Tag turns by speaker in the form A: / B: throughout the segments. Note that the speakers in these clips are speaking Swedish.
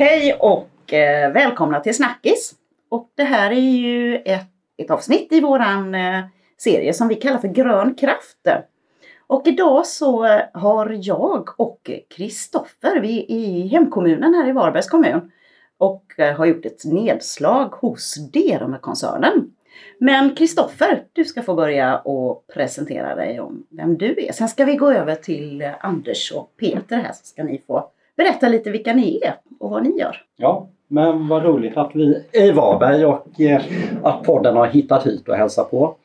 A: Hej och eh, välkomna till Snackis. Och det här är ju ett, ett avsnitt i våran eh, serie som vi kallar för Grön kraft. Och idag så har jag och Kristoffer, vi är i hemkommunen här i Varbergs kommun och eh, har gjort ett nedslag hos Derome-koncernen. Men Kristoffer, du ska få börja och presentera dig om vem du är. Sen ska vi gå över till eh, Anders och Peter här så ska ni få berätta lite vilka ni är och vad ni gör.
B: Ja, men vad roligt att vi är i Varberg och eh, att podden har hittat hit och hälsat på.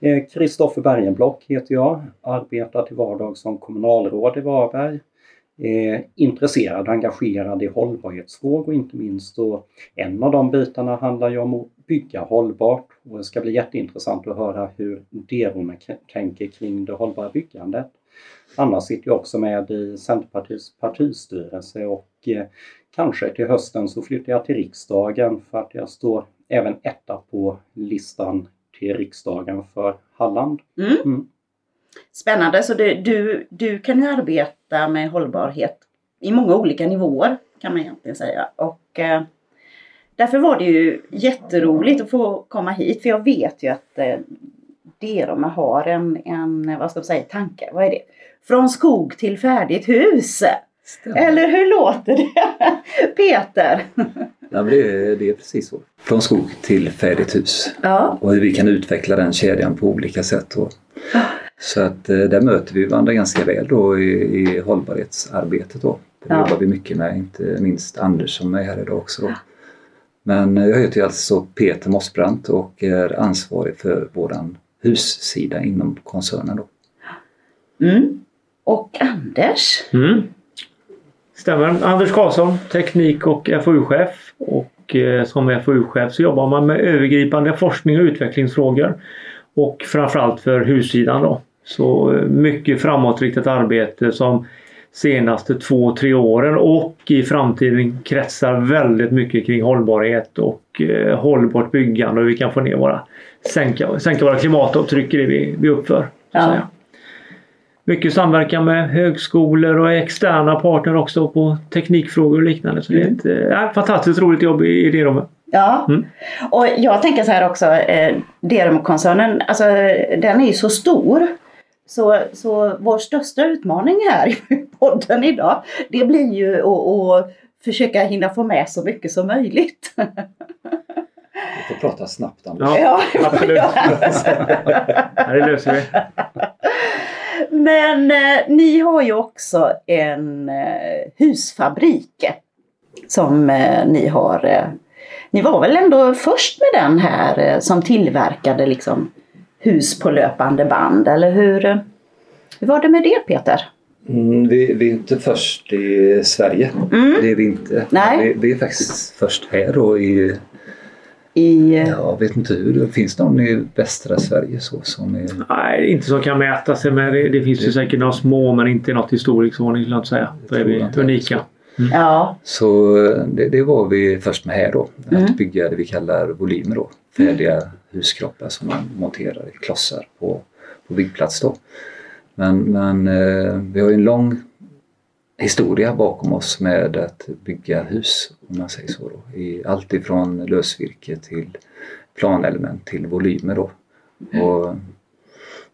B: Eh, Kristoffer Bergenblock heter jag, arbetar till vardag som kommunalråd i Varberg. Är intresserad och engagerad i hållbarhetsfrågor inte minst. Och en av de bitarna handlar ju om att bygga hållbart och det ska bli jätteintressant att höra hur Derome tänker kring det hållbara byggandet. Annars sitter jag också med i Centerpartiets partistyrelse och eh, kanske till hösten så flyttar jag till riksdagen för att jag står även etta på listan till riksdagen för Halland.
A: Mm. Mm. Spännande, så du, du, du kan ju arbeta med hållbarhet i många olika nivåer kan man egentligen säga. Och eh, Därför var det ju jätteroligt att få komma hit för jag vet ju att eh, Deroma har en, en, vad ska man säga, tanke. Vad är det? Från skog till färdigt hus. Stämmer. Eller hur låter det? Peter?
C: Ja, det, är, det är precis så. Från skog till färdigt hus.
A: Ja.
C: Och hur vi kan utveckla den kedjan på olika sätt. Och, så att eh, där möter vi varandra ganska väl då i, i hållbarhetsarbetet. Då. Det ja. jobbar vi mycket med, inte minst Anders som är här idag också. Då. Men jag heter alltså Peter Mossbrandt och är ansvarig för våran hussida inom koncernen. Då.
A: Mm. Och Anders?
D: Mm. Stämmer. Anders Karlsson, teknik och FoU-chef. Och eh, som FoU-chef så jobbar man med övergripande forskning och utvecklingsfrågor. Och framförallt för hussidan då. Så eh, mycket framåtriktat arbete som senaste två, tre åren och i framtiden kretsar väldigt mycket kring hållbarhet och eh, hållbart byggande och hur vi kan få ner våra sänka, sänka våra klimatavtryck i det vi, vi uppför. Ja. Mycket samverkan med högskolor och externa partner också på teknikfrågor och liknande. Så mm. det är ett äh, fantastiskt roligt jobb i, i det rummet.
A: Ja, mm. och jag tänker så här också, eh, Derum-koncernen, alltså den är ju så stor så, så vår största utmaning här i podden idag, det blir ju att, att försöka hinna få med så mycket som möjligt.
C: Du får prata snabbt Anders.
D: Ja, absolut. det löser vi.
A: Men eh, ni har ju också en eh, husfabrik som eh, ni har. Eh, ni var väl ändå först med den här eh, som tillverkade liksom hus på löpande band, eller hur? Hur var det med det Peter?
C: Mm, vi, vi, är inte först i Sverige. Mm. Det är vi inte.
A: Nej.
C: Vi, vi, är faktiskt först här då i...
A: I...
C: Jag vet inte hur. Finns det någon i västra Sverige så som är...
D: Nej, inte som kan mäta sig med. Det, det finns det... ju säkert några små men inte något i storleksordning skulle jag inte säga. Då är vi unika.
A: Mm. Ja.
C: Så det, det, var vi först med här då. Att mm. bygga det vi kallar volymer då. Färdiga huskroppar som man monterar i klossar på, på byggplats då. Men, men eh, vi har ju en lång historia bakom oss med att bygga hus, om man säger så. Då. I allt ifrån lösvirke till planelement till volymer. Då. Och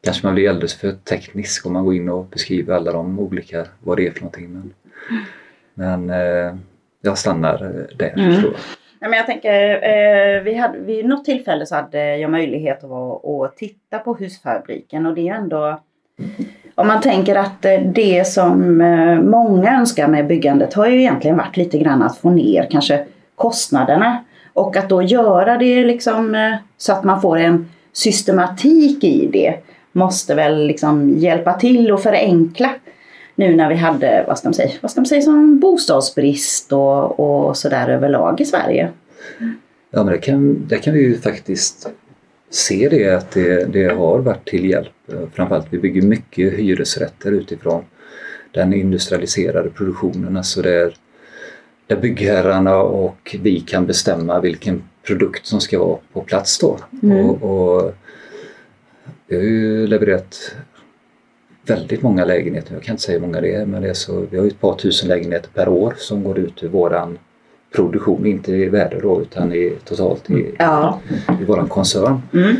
C: kanske man blir alldeles för teknisk om man går in och beskriver alla de olika, vad det är för någonting. Men, men eh, jag stannar där mm. tror jag.
A: Nej, men jag tänker, eh, vi hade, vid något tillfälle så hade jag möjlighet att, vara, att titta på husfabriken och det är ändå om man tänker att eh, det som eh, många önskar med byggandet har ju egentligen varit lite grann att få ner kanske kostnaderna. Och att då göra det liksom eh, så att man får en systematik i det måste väl liksom hjälpa till och förenkla. Nu när vi hade, vad ska man säga, vad ska man säga som bostadsbrist och, och sådär överlag i Sverige.
C: Ja men det kan, det kan vi ju faktiskt se det att det, det har varit till hjälp. Framförallt vi bygger mycket hyresrätter utifrån den industrialiserade produktionen. Alltså där, där byggherrarna och vi kan bestämma vilken produkt som ska vara på plats då. Mm. Och, och, vi har ju levererat väldigt många lägenheter, jag kan inte säga hur många det är, men det är så, vi har ett par tusen lägenheter per år som går ut ur våran produktion, inte i värde då utan i, totalt i,
A: Ja.
C: i våran koncern.
A: Mm.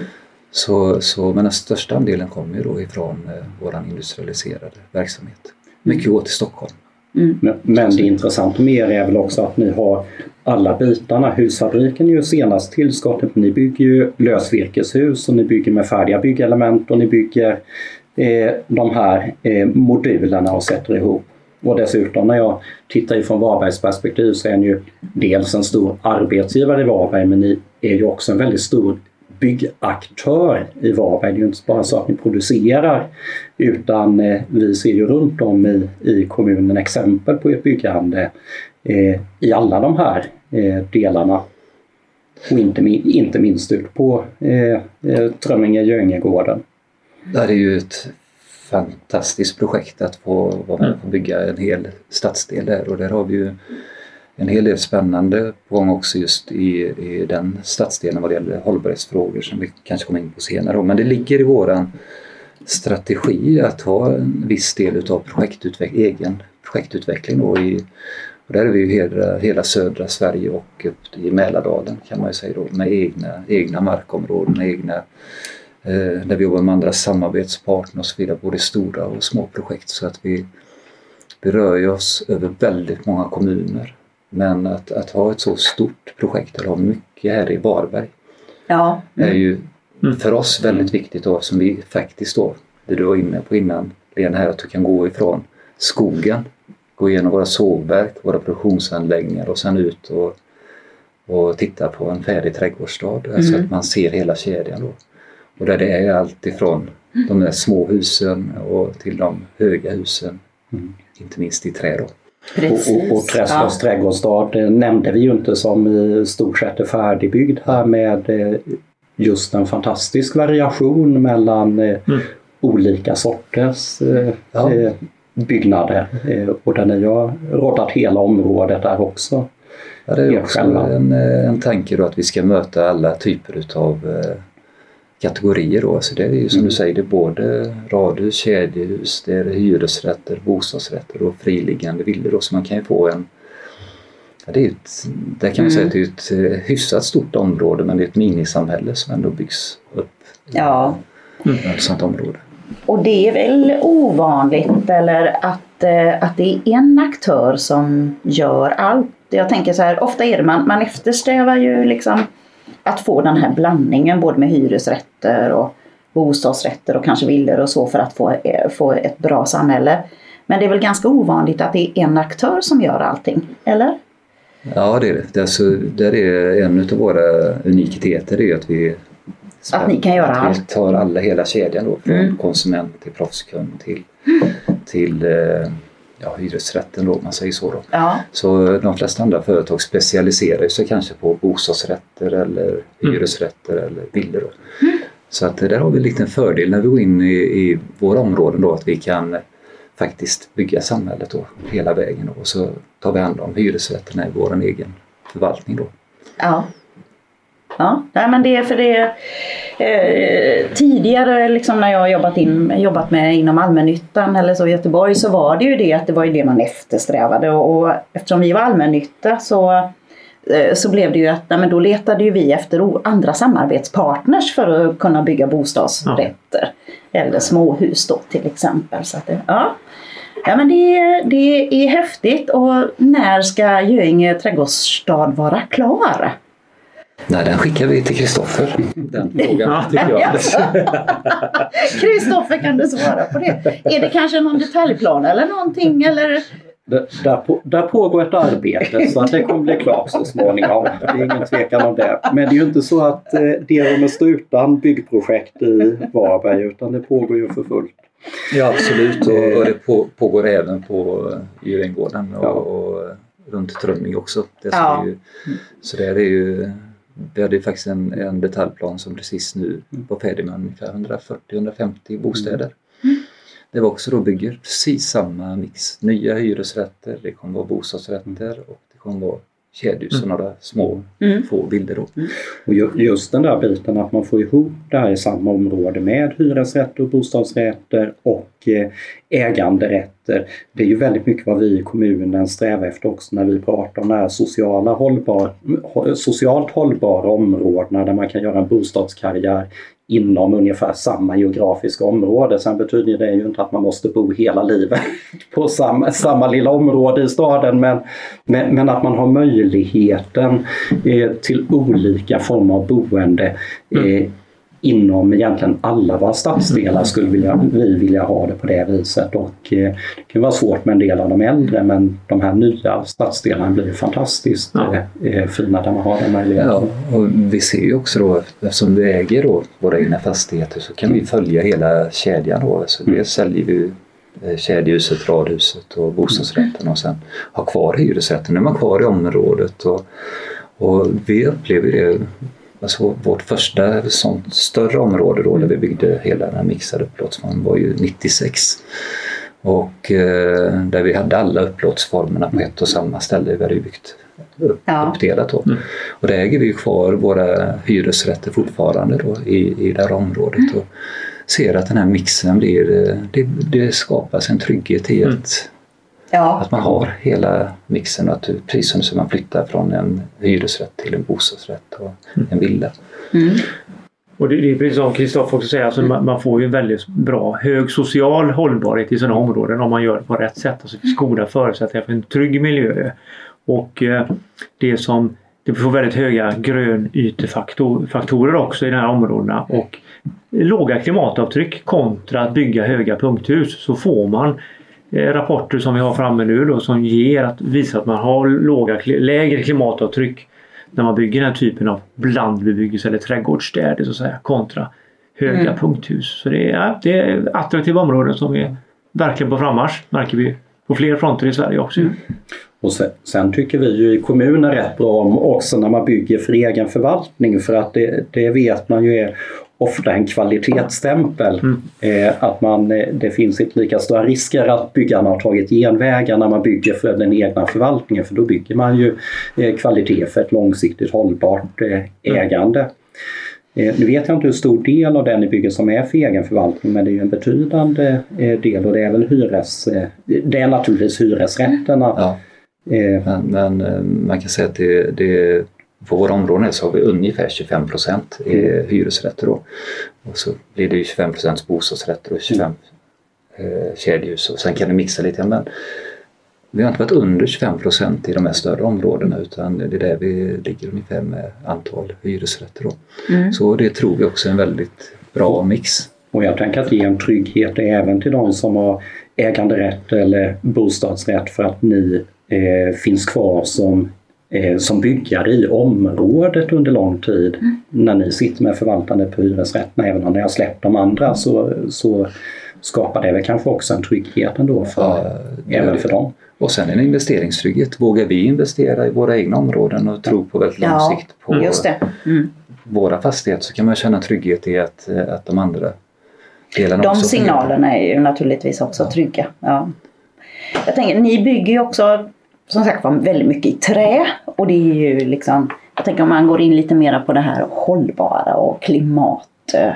C: Så, så, men den största andelen kommer ju då ifrån eh, våran industrialiserade verksamhet. Mycket går till Stockholm.
A: Mm.
B: Men, men det intressanta med er är väl också att ni har alla bitarna. Husfabriken är ju senast tillskottet. Ni bygger ju lösvirkeshus och ni bygger med färdiga byggelement och ni bygger eh, de här eh, modulerna och sätter ihop. Och dessutom när jag tittar ifrån Varbergs perspektiv så är ni ju dels en stor arbetsgivare i Varberg men ni är ju också en väldigt stor byggaktör i Varberg. Det är ju inte bara så att ni producerar utan eh, vi ser ju runt om i, i kommunen exempel på ert byggande eh, i alla de här eh, delarna. Och inte, inte minst ut på eh, eh Trömminge-Göingegården.
C: Det här är ju ett fantastiskt projekt att få vara med och bygga en hel stadsdel där och där har vi ju en hel del spännande på gång också just i, i den stadsdelen vad det gäller hållbarhetsfrågor som vi kanske kommer in på senare. Men det ligger i våran strategi att ha en viss del utav projektutveck- egen projektutveckling då i, och där är vi ju hela, hela södra Sverige och upp i Mälardalen kan man ju säga då med egna, egna markområden, egna där vi jobbar med andra samarbetspartner och så vidare, både stora och små projekt så att vi, vi rör ju oss över väldigt många kommuner. Men att, att ha ett så stort projekt, eller ha mycket här i Varberg,
A: Ja.
C: är ju
D: Mm.
C: för oss väldigt viktigt då som vi faktiskt då, det du var inne på innan Lena här, att du kan gå ifrån skogen, gå igenom våra sågverk, våra produktionsanläggningar och sen ut och, och titta på en färdig trädgårdsstad. Alltså
A: Mm.
C: att man ser hela kedjan då. Och där det är allt ifrån de där små husen och till de höga husen,
B: Mm.
C: inte minst i trä då.
A: Precis.
B: Och, och, och Träslövs trädgårdsstad det nämnde vi ju inte som i stort sett är färdigbyggd här med eh, just en fantastisk variation mellan eh,
D: Mm.
B: olika sorters eh,
C: Ja.
B: eh, byggnader. Eh, och ni har råddat hela området där också.
C: Ja, det är också
B: själva.
C: en, eh, en tanke då att vi ska möta alla typer utav eh, kategorier då. Så det är ju som
B: Mm.
C: du säger, det är både radhus, kedjehus, det är hyresrätter, bostadsrätter och friliggande villor då. Så man kan ju få en Ja, det är ett, där kan man säga
A: Mm.
C: att det är ett eh, hyfsat stort område men det är ett minisamhälle som ändå byggs upp
A: Ja.
C: i ett sådant område.
A: Och det är väl ovanligt eller att, eh, att det är en aktör som gör allt. Jag tänker så här, ofta är det man, man eftersträvar ju liksom att få den här blandningen både med hyresrätter och bostadsrätter och kanske villor och så för att få, eh, få ett bra samhälle. Men det är väl ganska ovanligt att det är en aktör som gör allting, eller?
C: Ja det är det. alltså, där är en av våra unikiteter är att vi
A: Att ni kan göra
C: att vi
A: allt.
C: tar alla hela kedjan då från
A: Mm.
C: konsument till proffskund till, till eh, ja, hyresrätten då om man säger så. Då.
A: Ja.
C: Så de flesta andra företag specialiserar sig kanske på bostadsrätter eller hyresrätter eller villor. Då. Så att eh, där har vi en liten fördel när vi går in i, i våra områden då att vi kan eh, faktiskt bygga samhället då hela vägen då. och så tar vi hand om hyresrätterna i vår egen förvaltning då.
A: Ja. Ja, nej men det är för det eh, tidigare liksom när jag har jobbat, in, jobbat med inom allmännyttan eller så i Göteborg så var det ju det att det var ju det man eftersträvade och, och eftersom vi var allmännytta så eh, så blev det ju att nej, men då letade ju vi efter andra samarbetspartners för att kunna bygga bostadsrätter. Eller småhus då till exempel. Så det, ja. Ja men det, det är häftigt och när ska Göinge trädgårdsstad vara klar?
C: Nej, den skickar vi till Kristoffer. Den frågan
D: Ja.
C: tycker jag.
A: Kristoffer kan du svara på det? Är det kanske någon detaljplan eller någonting eller?
B: Det, där, på, där pågår ett arbete så att det kommer bli klart så småningom. Det är ingen tvekan om det. Men det är ju inte så att eh, det kommer stå utan byggprojekt i Varberg utan det pågår ju för fullt.
C: Ja absolut och, och det på, pågår även på Djurgården och,
B: Ja.
C: och runt Trönning också. Det ska
A: Ja.
C: ju, så där är ju, vi hade ju faktiskt en, en detaljplan som precis nu var färdig med ungefär 140-150 bostäder. Det var också då bygger precis samma mix. Nya hyresrätter, det kommer vara bostadsrätter och det kommer vara kedjehus och några små
A: Mm.
C: få bilder. Då.
B: Och ju- just den där biten att man får ihop det här i samma område med hyresrätter och bostadsrätter och eh, äganderätter. Det är ju väldigt mycket vad vi i kommunen strävar efter också när vi pratar om de här sociala hållbar, hå- socialt hållbara områdena där man kan göra en bostadskarriär inom ungefär samma geografiska område. Sen betyder det ju inte att man måste bo hela livet på samma, samma lilla område i staden men, men, men att man har möjligheten eh, till olika former av boende eh, inom egentligen alla våra stadsdelar skulle vilja, vi vilja ha det på det viset. Och, eh, det kan vara svårt med en del av de äldre men de här nya stadsdelarna blir fantastiskt
D: Ja.
B: eh, eh, fina där man har den möjligheten.
C: Ja, och vi ser ju också då, eftersom vi äger då våra egna fastigheter så kan vi följa hela kedjan då. Så dels säljer vi eh, kedjehuset, radhuset och bostadsrätten och sen har kvar hyresrätten. Nu är man kvar i området och, och vi upplever det Alltså vårt första sånt större område då där vi byggde hela den mixade upplåtelseformen var ju 96. Och eh, där vi hade alla upplåtelseformerna på ett och samma ställe. Vi hade byggt upp,
A: Ja.
C: uppdelat då.
D: Mm.
C: Och där äger vi kvar våra hyresrätter fortfarande då i, i det här området. Och ser att den här mixen blir, eh, det, det skapas en trygghet i
D: Mm.
C: Att,
A: Ja,
C: att man har hela mixen. och Att du, precis som man flyttar från en hyresrätt till en bostadsrätt och en villa.
A: mm.
D: Och det, det är precis som Kristoffer också säger, alltså man, man får ju en väldigt bra hög social hållbarhet i sådana områden om man gör det på rätt sätt. Alltså det finns goda förutsättningar för en trygg miljö. Och eh, det som det får väldigt höga grönytefaktorer också i de här områdena och låga klimatavtryck kontra att bygga höga punkthus så får man rapporter som vi har framme nu då som ger att visa att man har låga, lägre klimatavtryck när man bygger den här typen av blandbebyggelse eller trädgårdsstäder så att säga kontra höga
A: Mm.
D: punkthus. Så det är, det är attraktiva områden som är verkligen på frammarsch märker vi på fler fronter i Sverige också.
B: Och sen, sen tycker vi ju i kommunen rätt bra om också när man bygger för egen förvaltning för att det, det vet man ju är ofta en kvalitetsstämpel.
D: Mm.
B: Eh, att man, eh, det finns inte lika stora risker att byggarna har tagit genvägar när man bygger för den egna förvaltningen för då bygger man ju eh, kvalitet för ett långsiktigt hållbart eh, ägande. Eh, Nu vet jag inte hur stor del av den ni bygger som är för egen förvaltning men det är ju en betydande eh, del och det är väl hyres... Det är naturligtvis hyresrätterna
C: Ja, men, men man kan säga att det, det, på våra områden så har vi ungefär 25 procent hyresrätter då. Och så blir det ju 25 procent bostadsrätter och 25 eh, kedjehus och sen kan det mixa lite. Men vi har inte varit under 25 procent i de här större områdena utan det är där vi ligger ungefär med antal hyresrätter. Då.
A: Mm.
C: Så det tror vi också är en väldigt bra mix.
B: Och jag tänker att ge en trygghet även till de som har äganderätt eller bostadsrätt för att ni eh, finns kvar som, eh, som byggare i området under lång tid. När ni sitter med förvaltande på hyresrätterna, även om ni har släppt de andra så, så skapar det väl kanske också en trygghet ändå för,
C: Ja, det
B: även
C: det.
B: för dem.
C: Och sen en investeringstrygghet. Vågar vi investera i våra egna områden och tro på väldigt lång
A: Ja,
C: sikt på
A: just det. Mm.
C: våra fastigheter så kan man känna trygghet i att, eh, att de andra delarna
A: De
C: också fungerar.
A: signalerna är ju naturligtvis också trygga. Ja. Jag tänker, ni bygger ju också som sagt var väldigt mycket i trä och det är ju liksom jag tänker om man går in lite mer på det här hållbara och klimat eh,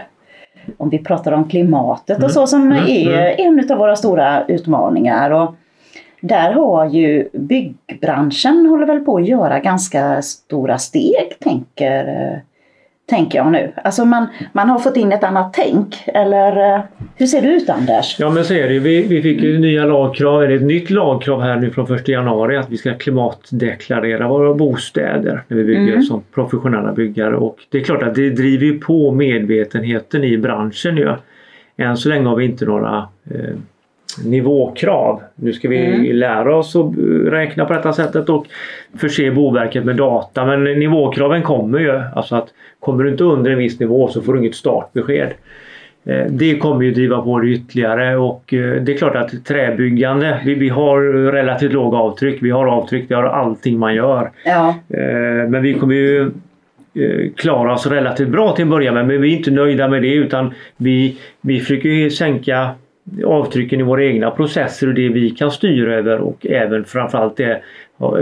A: om vi pratar om klimatet
D: Mm.
A: och så som
D: Mm,
A: är en av våra stora utmaningar. Och där har ju byggbranschen håller väl på att göra ganska stora steg tänker, eh, tänker jag nu. Alltså man, man har fått in ett annat tänk. Eller eh, hur ser det ut Anders?
D: Ja men så är det. Vi, vi fick ju nya lagkrav, eller ett nytt lagkrav här nu från 1 januari att vi ska klimatdeklarera våra bostäder när vi bygger
A: Mm.
D: som professionella byggare och det är klart att det driver på medvetenheten i branschen ju. Än så länge har vi inte några eh, nivåkrav. Nu ska vi
A: Mm.
D: lära oss att räkna på detta sättet och förse Boverket med data men nivåkraven kommer ju. Alltså att kommer du inte under en viss nivå så får du inget startbesked. Eh, Det kommer ju driva på det ytterligare och eh, det är klart att träbyggande, vi, vi har relativt låga avtryck. Vi har avtryck, vi har allting man gör.
A: Ja,
D: Eh, Men vi kommer ju klara oss relativt bra till en början med, men vi är inte nöjda med det utan vi, vi försöker sänka avtrycken i våra egna processer och det vi kan styra över och även framförallt det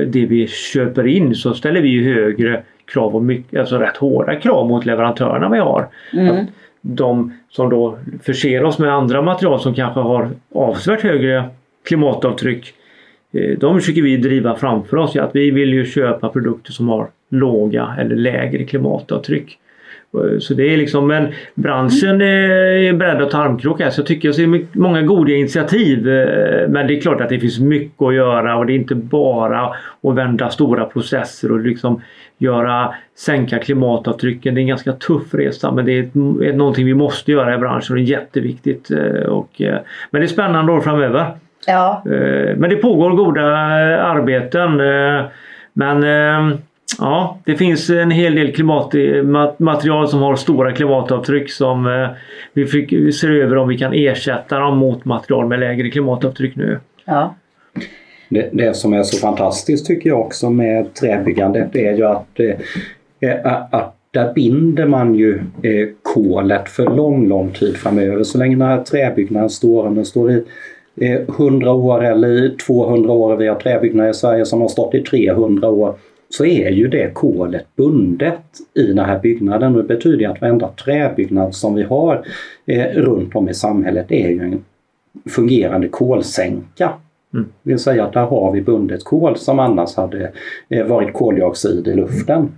D: det vi köper in så ställer vi högre krav och mycket, alltså rätt hårda krav mot leverantörerna vi har.
A: Mm.
D: De som då förser oss med andra material som kanske har avsevärt högre klimatavtryck eh, de försöker vi driva framför oss. Att vi vill ju köpa produkter som har låga eller lägre klimatavtryck. Eh, så det är liksom, men branschen är beredd att ta armkrok här så jag tycker jag ser många goda initiativ. Eh, men det är klart att det finns mycket att göra och det är inte bara att vända stora processer och liksom göra, sänka klimatavtrycken. Det är en ganska tuff resa men det är, någonting vi måste göra i branschen och det är jätteviktigt. Eh, och, men det är spännande år framöver.
A: Ja.
D: Men det pågår goda arbeten. Men Ja, det finns en hel del klimatmaterial som har stora klimatavtryck som eh, vi, fick, ser över om vi kan ersätta dem mot material med lägre klimatavtryck nu.
A: Ja.
B: Det, det som är så fantastiskt tycker jag också med träbyggandet är ju att, eh, att där binder man ju eh, kolet för lång, lång tid framöver. Så länge den här träbyggnaden står, om den står i 100 år eller 200 år, vi har träbyggnader i Sverige som har stått i 300 år, så är ju det kolet bundet i den här byggnaden. Och det betyder att varenda träbyggnad som vi har eh, runt om i samhället är ju en fungerande kolsänka. Mm. Det vill säga att där har vi bundet kol som annars hade eh, varit koldioxid i luften.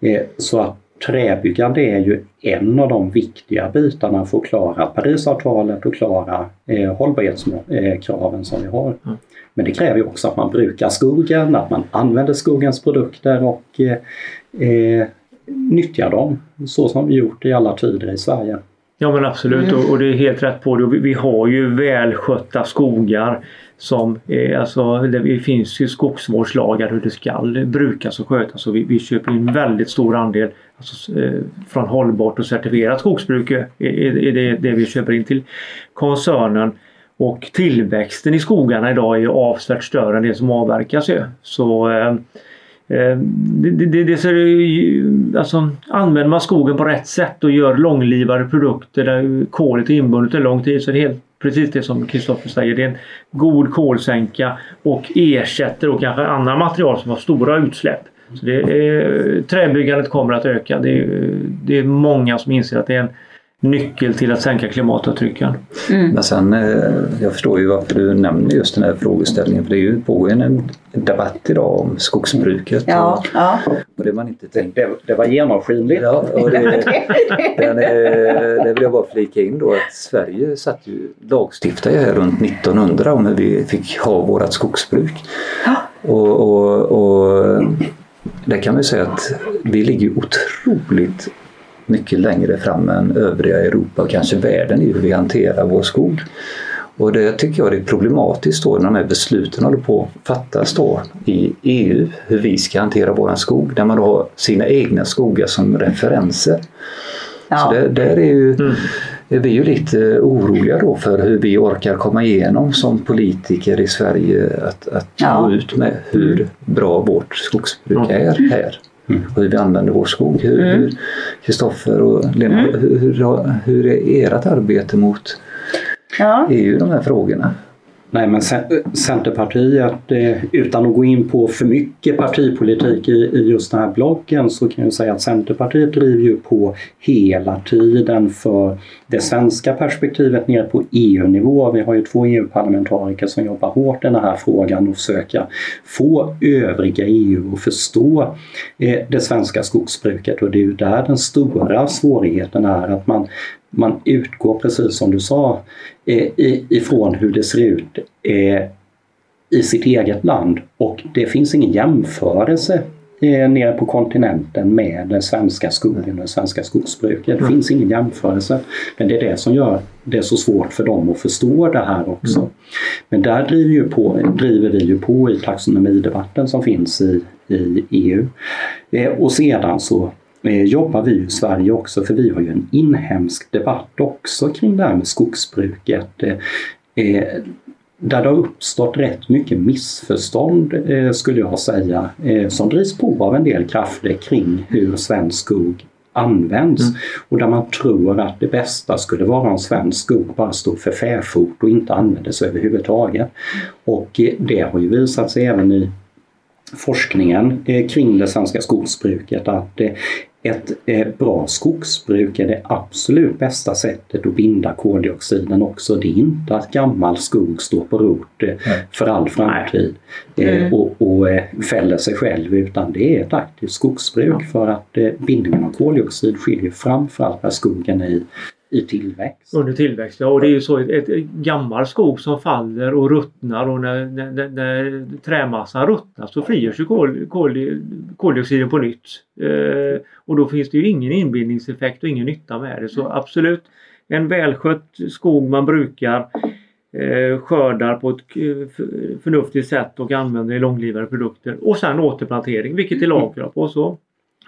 B: Eh, så att träbyggande är ju en av de viktiga bitarna för att klara Parisavtalet och klara eh, hållbarhetskraven som vi har. Mm. Men det kräver också att man brukar skogen, att man använder skogens produkter och eh, eh, nyttjar dem så som vi gjort i alla tider i Sverige.
D: Ja men absolut mm. och, och, det är helt rätt på det. Vi, vi har ju välskötta skogar som är, alltså, det finns ju skogsvårdslagar hur det ska brukas och skötas och vi, vi köper en väldigt stor andel alltså, eh, från hållbart och certifierat skogsbruk eh, är, är det, det vi köper in till koncernen. Och tillväxten i skogarna idag är ju avsevärt större än det som avverkas ju. Så eh, eh det, det, det ser ju, alltså, använder man skogen på rätt sätt och gör långlivade produkter där kolet är inbundet under lång tid så är det helt precis det som Kristoffer säger. Det är en god kolsänka och ersätter och kanske andra material som har stora utsläpp. Så det är, träbyggandet kommer att öka. Det är, det är många som inser att det är en nyckel till att sänka klimatavtrycken.
C: Mm. Men sen, eh, jag förstår ju varför du nämner just den här frågeställningen för det är ju pågår en debatt idag om skogsbruket.
A: Ja,
C: och,
A: ja.
C: och det, man inte
B: tänkte. Det, det var genomskinligt.
C: Ja, och det, den, det vill jag bara flika in då att Sverige satt ju, lagstiftade här runt 1900 om hur vi fick ha vårat skogsbruk.
A: Ja.
C: Och, och, och där kan man säga att vi ligger otroligt mycket längre fram än övriga Europa och kanske världen i hur vi hanterar vår skog. Och det tycker jag är problematiskt då när de här besluten håller på att fattas då i EU hur vi ska hantera våran skog där man då har sina egna skogar som referenser. Ja. Så det, där är ju mm. är vi ju lite oroliga då för hur vi orkar komma igenom som politiker i Sverige att, att
A: ja.
C: nå ut med hur bra vårt skogsbruk är här. Mm. Och hur vi använder vår skog. Hur Kristoffer mm. och Lena, mm. hur, hur, hur är ert arbete mot ja. EU de här frågorna?
B: Nej men Centerpartiet, eh, utan att gå in på för mycket partipolitik i just den här bloggen så kan jag säga att Centerpartiet driver ju på hela tiden för det svenska perspektivet ner på EU-nivå. Vi har ju två EU-parlamentariker som jobbar hårt i den här frågan och försöker få övriga EU att förstå eh, det svenska skogsbruket och det är ju där den stora svårigheten är att man man utgår, precis som du sa, ifrån hur det ser ut eh, i sitt eget land och det finns ingen jämförelse eh, nere på kontinenten med den svenska skogen och det svenska skogsbruket. Det mm. finns ingen jämförelse. Men det är det som gör det så svårt för dem att förstå det här också. Mm. Men där driver, ju på, driver vi ju på i taxonomidebatten som finns i, i EU. och sedan så eh, jobbar vi i Sverige också för vi har ju en inhemsk debatt också kring det här med skogsbruket. Eh, eh där det har uppstått rätt mycket missförstånd eh, skulle jag säga som drivs på av en del krafter kring hur svensk skog används mm. och där man tror att det bästa skulle vara om svensk skog bara stod för fäfot och inte användes överhuvudtaget. Och det har ju visat sig även i forskningen kring det svenska skogsbruket att ett eh, bra skogsbruk är det absolut bästa sättet att binda koldioxiden också. Det är inte att gammal skog står på rot för all framtid mm. och, och fäller sig själv utan det är ett aktivt skogsbruk för att bindningen av koldioxid skiljer framförallt när skogen är i i tillväxt.
D: Under tillväxt, ja. Och det är ju så ett, ett gammal skog som faller och ruttnar och när, när, när trämassan ruttnar så frigörs ju kol, kol, koldioxiden på nytt. Eh, och då finns det ju ingen inbindningseffekt och ingen nytta med det. Så absolut, en välskött skog man brukar eh, skördar på ett förnuftigt sätt och använder i långlivade produkter och sen återplantering, vilket är lagkrav på. Så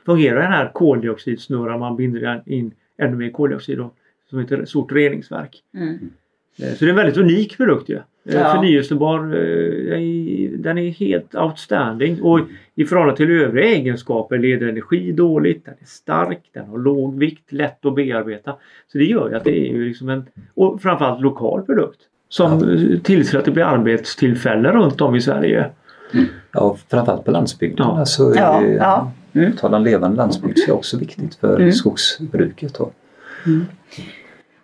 D: fungerar den här koldioxidsnurran man binder in ännu mer koldioxid. Då som heter stort reningsverk. Mm. Eh, så det är en väldigt unik produkt ju. Eh, ja. Förnyelsebar, eh, den är helt outstanding och i förhållande till övriga egenskaper leder energi dåligt, den är stark, den har låg vikt, lätt att bearbeta. Så det gör ju att det är ju liksom en, och framförallt lokal produkt som ja. tillser att det blir arbetstillfällen runt om i Sverige.
C: Mm. Ja, framförallt på landsbygden. Ja. Alltså, ja, ja. Mm. Tala om levande landsbygd är också viktigt för mm. skogsbruket. Mm.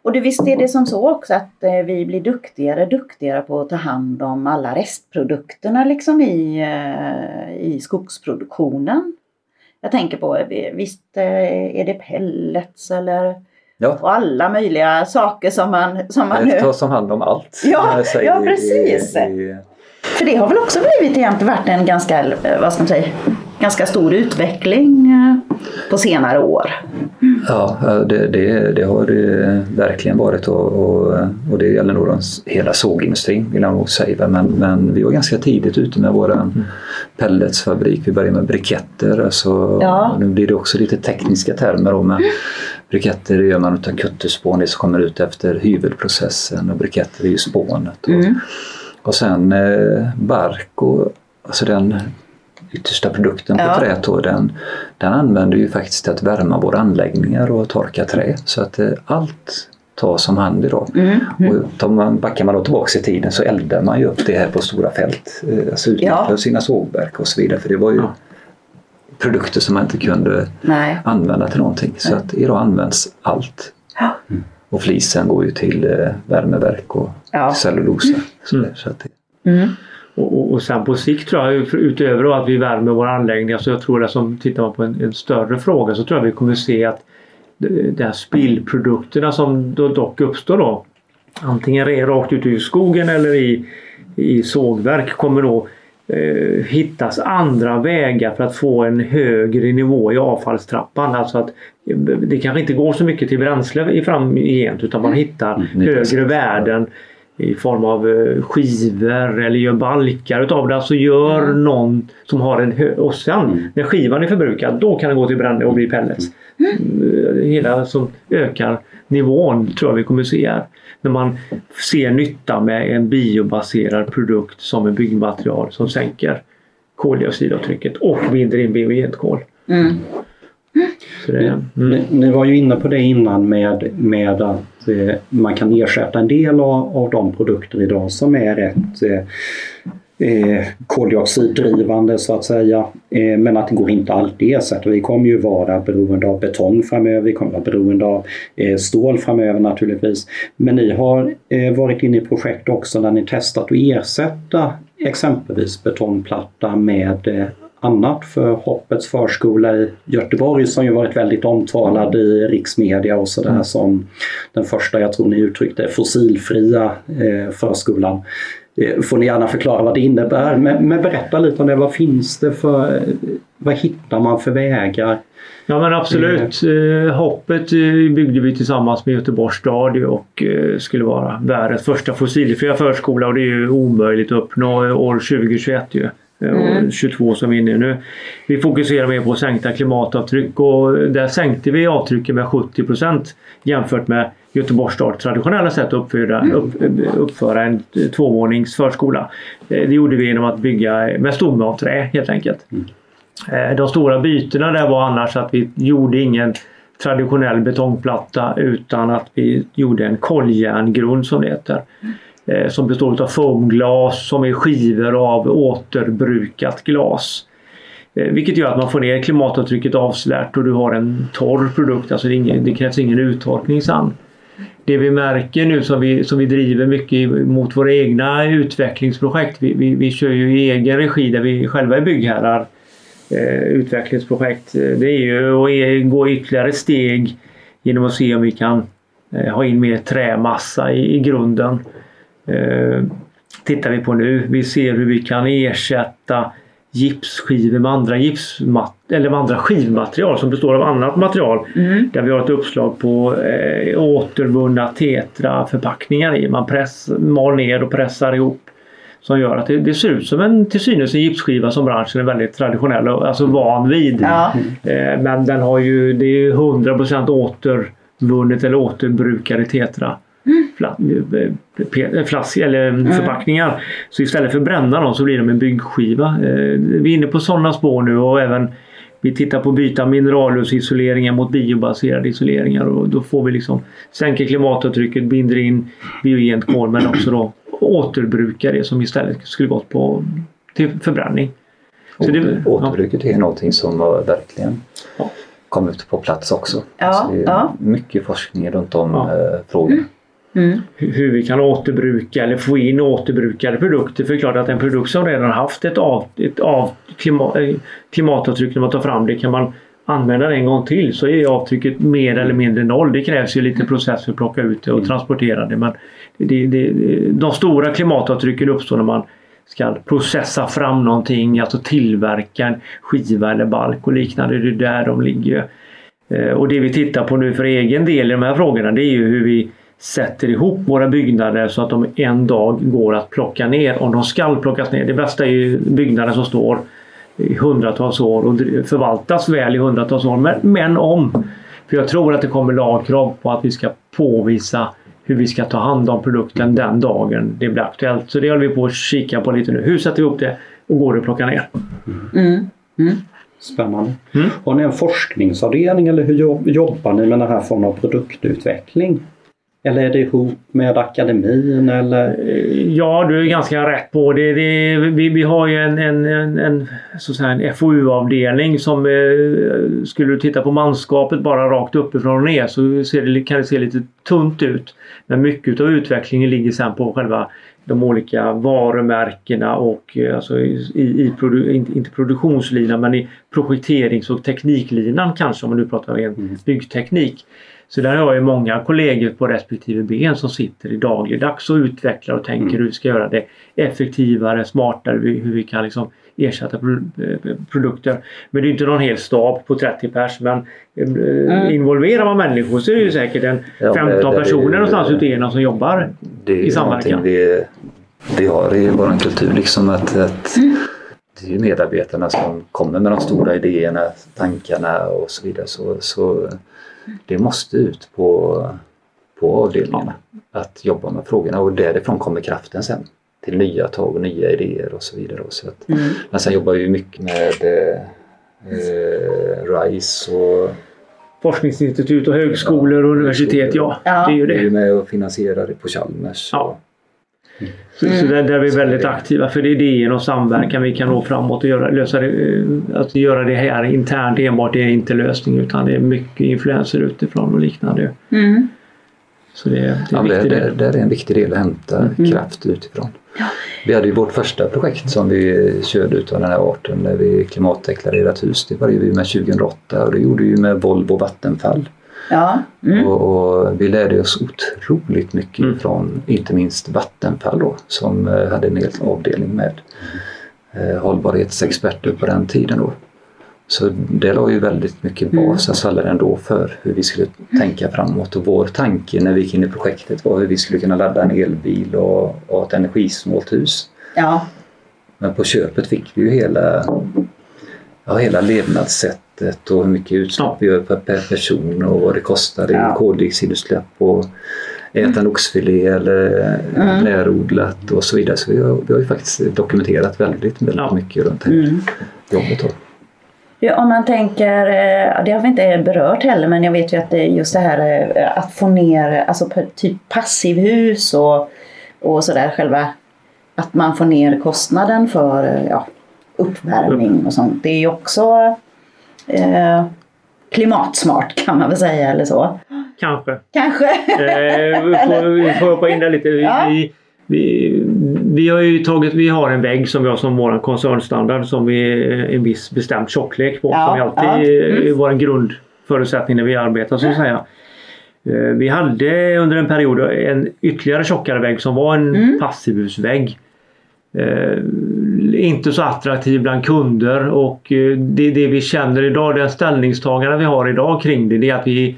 A: Och det, visst är det som så också att eh, vi blir duktigare duktigare på att ta hand om alla restprodukterna liksom i, eh, i skogsproduktionen. Jag tänker på, eh, visst är det pellets eller ja. och alla möjliga saker som man, som man
C: nu... som hand om allt.
A: Ja, ja precis. I, i... För det har väl också blivit egentligen varit en ganska, vad ska man säga, ganska stor utveckling på senare år.
C: Ja, det, det, det har det verkligen varit och, och, och, det gäller nog hela sågindustrin vill jag nog säga. Men, men vi var ganska tidigt ute med vår mm. pelletsfabrik. Vi började med briketter. Alltså, ja. Nu blir det också lite tekniska termer då, men briketter gör man av kutterspån, det som kommer ut efter hyvelprocessen och briketter är ju spånet. Och, mm. och sen eh, bark och alltså den yttersta produkten på ja. träet då, den, den använder ju faktiskt till att värma våra anläggningar och torka trä. Så att eh, allt tas som hand idag. Mm. Mm. Och tar man, backar man då tillbaks i tiden så eldar man ju upp det här på stora fält. Eh, alltså utnyttjar ja. sina sågverk och så vidare. För det var ju ja. produkter som man inte kunde Nej. använda till någonting. Så att idag används allt. Ja. Mm. Och flisen går ju till eh, värmeverk och ja. cellulosa. Så, mm. så att det,
D: mm. Och, och sen på sikt tror jag utöver att vi värmer våra anläggningar så jag tror att som tittar man på en, en större fråga så tror jag vi kommer se att de här spillprodukterna som då dock uppstår då antingen rakt ut i skogen eller i, i sågverk kommer då eh, hittas andra vägar för att få en högre nivå i avfallstrappan. Alltså att det kanske inte går så mycket till bränsle i framgent utan man hittar mm, högre värden i form av eh, skivor eller gör balkar utav det. Alltså gör mm. någon som har en hö och sen mm. när skivan är förbrukad då kan den gå till brände och bli pellets. Mm. Hela som ökar nivån tror jag vi kommer se här. När man ser nytta med en biobaserad produkt som en byggmaterial som sänker koldioxidavtrycket och binder in biogenkol. Mm.
B: Det, mm. ni, ni, var ju inne på det innan med, med att eh, man kan ersätta en del av, av de produkter idag som är rätt eh, eh, koldioxiddrivande så att säga. Eh, men att det går inte alltid ersätta. Vi kommer ju vara beroende av betong framöver, vi kommer vara beroende av eh, stål framöver naturligtvis. Men ni har eh, varit inne i projekt också där ni testat att ersätta exempelvis betongplatta med eh, annat för Hoppets förskola i Göteborg som ju varit väldigt omtalad i riksmedia och sådär mm. som den första, jag tror ni uttryckte, fossilfria eh, förskolan. Eh, får ni gärna förklara vad det innebär men, men berätta lite om det. Vad finns det för, vad hittar man för vägar?
D: Ja men absolut. Mm. Hoppet byggde vi tillsammans med Göteborgs stad och skulle vara världens första fossilfria förskola och det är ju omöjligt att uppnå år 2021 ju. Mm. 22 som vi är inne nu. Vi fokuserar mer på sänkta klimatavtryck och där sänkte vi avtrycket med 70% jämfört med Göteborgs stad traditionella sätt att uppföra, mm. upp, uppföra en tvåvånings förskola. Eh, det gjorde vi genom att bygga med stomme av trä helt enkelt. Mm. Eh, de stora bytena där var annars att vi gjorde ingen traditionell betongplatta utan att vi gjorde en koljärngrund som det heter. Eh, som består av foamglas som är skivor av återbrukat glas. Eh, vilket gör att man får ner klimatavtrycket avsevärt och du har en torr produkt. Alltså det, ingen, det krävs ingen uttorkning sen. Det vi märker nu som vi, som vi driver mycket mot våra egna utvecklingsprojekt. Vi, vi, vi kör ju i egen regi där vi själva är byggherrar. Eh, utvecklingsprojekt. Det är ju att e, gå ytterligare steg genom att se om vi kan eh, ha in mer trämassa i, i grunden. Eh, tittar vi på nu. Vi ser hur vi kan ersätta gipsskivor med andra, gipsmat eller med andra skivmaterial som består av annat material. Mm. Där vi har ett uppslag på eh, återvunna tetraförpackningar i. Man press, mal ner och pressar ihop. Som gör att det, det, ser ut som en till synes en gipsskiva som branschen är väldigt traditionell och alltså van vid. Ja. Eh, men den har ju, det är 100% återvunnet eller återbrukade tetra flask, eller mm. förpackningar. Så istället för att bränna dem så blir de en byggskiva. Eh, vi är inne på sådana spår nu och även vi tittar på att byta mineralusisoleringar mot biobaserade isoleringar och då får vi liksom sänka klimatavtrycket, binder in biogent kol men också då återbruka det som istället skulle gått på till förbränning.
C: Så det, Återbruket ja. är någonting som verkligen ja. kommit på plats också. Ja, alltså det är ja. Mycket forskning runt om ja. Eh, frågorna.
D: Mm. Hur vi kan återbruka eller få in återbrukade produkter. För det är klart att en produkt som redan haft ett, av, ett av klimat, eh, klimatavtryck när man tar fram det kan man använda det en gång till så är avtrycket mer eller mindre noll. Det krävs ju lite process för att plocka ut det och mm. transportera det. Men det, det, de stora klimatavtrycken uppstår när man ska processa fram någonting, alltså tillverka en skiva eller balk och liknande. Det är där de ligger. Eh, och det vi tittar på nu för egen del i de här frågorna det är ju hur vi sätter ihop våra byggnader så att de en dag går att plocka ner om de skall plockas ner. Det bästa är ju byggnader som står i hundratals år och förvaltas väl i hundratals år. Men, men om. För jag tror att det kommer lagkrav på att vi ska påvisa hur vi ska ta hand om produkten den dagen det blir aktuellt. Så det håller vi på att kika på lite nu. Hur sätter vi ihop det och går det att plocka ner? Mm.
B: Mm. Spännande. Mm. Har ni en forskningsavdelning eller hur jobbar ni med den här formen av produktutveckling? Eller är det ihop med akademin eller?
D: Ja, du är ganska rätt på det. det vi, vi har ju en, en, en, en, en FoU-avdelning som eh, skulle du titta på manskapet bara rakt uppifrån och ner så ser det, kan det se lite tunt ut. Men mycket av utvecklingen ligger sen på själva de olika varumärkena och eh, alltså i, i produ, inte produktionslinan men i projekterings och tekniklinan kanske om man nu pratar om mm. byggteknik. Så där har jag många kollegor på respektive ben som sitter i dagligdags och utvecklar och tänker mm. hur vi ska göra det effektivare, smartare, hur vi kan liksom ersätta eh, produkter. Men det är inte någon hel stab på 30 pers men mm. involverar man människor så är det ju säkert en 15 ja, personer någonstans ute i som jobbar i samverkan.
C: Vi, vi har i vår kultur liksom att, att mm. det är medarbetarna som kommer med de stora idéerna, tankarna och så vidare. Så, så det måste ut på, på avdelningarna att jobba med frågorna och därifrån kommer kraften sen till nya tag och nya idéer och så vidare. Så att, mm. Men sen jobbar vi mycket med eh, RISE och
D: Forskningsinstitut och högskolor och universitet, ja. ja. Det är ju det.
C: Vi är med och finansierar det på Chalmers. Ja.
D: Så, mm. så där, där, är vi väldigt aktiva för det är idéer och samverkan vi kan nå framåt och göra, lösa det, att göra det här internt enbart är inte lösning utan det är mycket influenser utifrån och liknande. Mm.
C: Så det, det är ja. Det, det, det, är en viktig del att hämta mm. kraft utifrån. Ja. Vi hade ju vårt första projekt som vi körde utav den här arten när vi klimatdeklarerat hus. Det började vi med 2008 och det gjorde vi med Volvo Vattenfall. Ja. Mm. Och, och, vi lärde oss otroligt mycket mm. från inte minst Vattenfall då, som eh, hade en hel avdelning med eh, hållbarhetsexperter på den tiden. Då. Så det la ju väldigt mycket mm. bas, alltså ändå för hur vi skulle tänka framåt och vår tanke när vi gick in i projektet var hur vi skulle kunna ladda en elbil och, och ett energisnålt hus. Ja. Men på köpet fick vi ju hela, ja, hela levnadssätt nätet och hur mycket utsläpp ja. vi gör per, per person och vad det kostar ja. i koldioxidutsläpp och äta en oxfilé eller mm. närodlat och så vidare. Så vi har, vi har ju faktiskt dokumenterat väldigt, väldigt ja. mycket runt det här mm. jobbet.
A: Ja, om man tänker, eh, det har vi inte berört heller, men jag vet ju att det är just det här eh, att få ner alltså typ passivhus och, och sådär själva att man får ner kostnaden för eh, ja, uppvärmning och sånt. Det är ju också eh, klimatsmart kan man väl säga eller så.
D: Kanske.
A: Kanske.
D: Eh, vi får, vi får hoppa in där lite. Vi,
A: Ja.
D: vi, vi, vi har ju tagit, vi har en vägg som vi har som vår koncernstandard som vi är en viss bestämd tjocklek på.
A: Ja,
D: som vi alltid
A: ja. Mm.
D: är vår grundförutsättning när vi arbetar så att säga. Eh, Vi hade under en period en ytterligare tjockare vägg som var en
A: Mm.
D: passivhusvägg. Eh, inte så attraktiv bland kunder och eh, det, det vi känner idag, den ställningstagande vi har idag kring det, det är att vi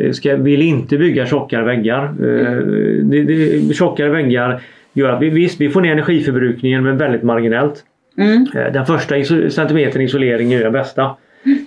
D: eh, ska, vill inte bygga tjockare väggar. Eh, det, det, tjockare väggar gör att vi, visst, vi får ner energiförbrukningen men väldigt marginellt.
A: Mm.
D: Eh, Den första iso- centimetern isolering är den bästa.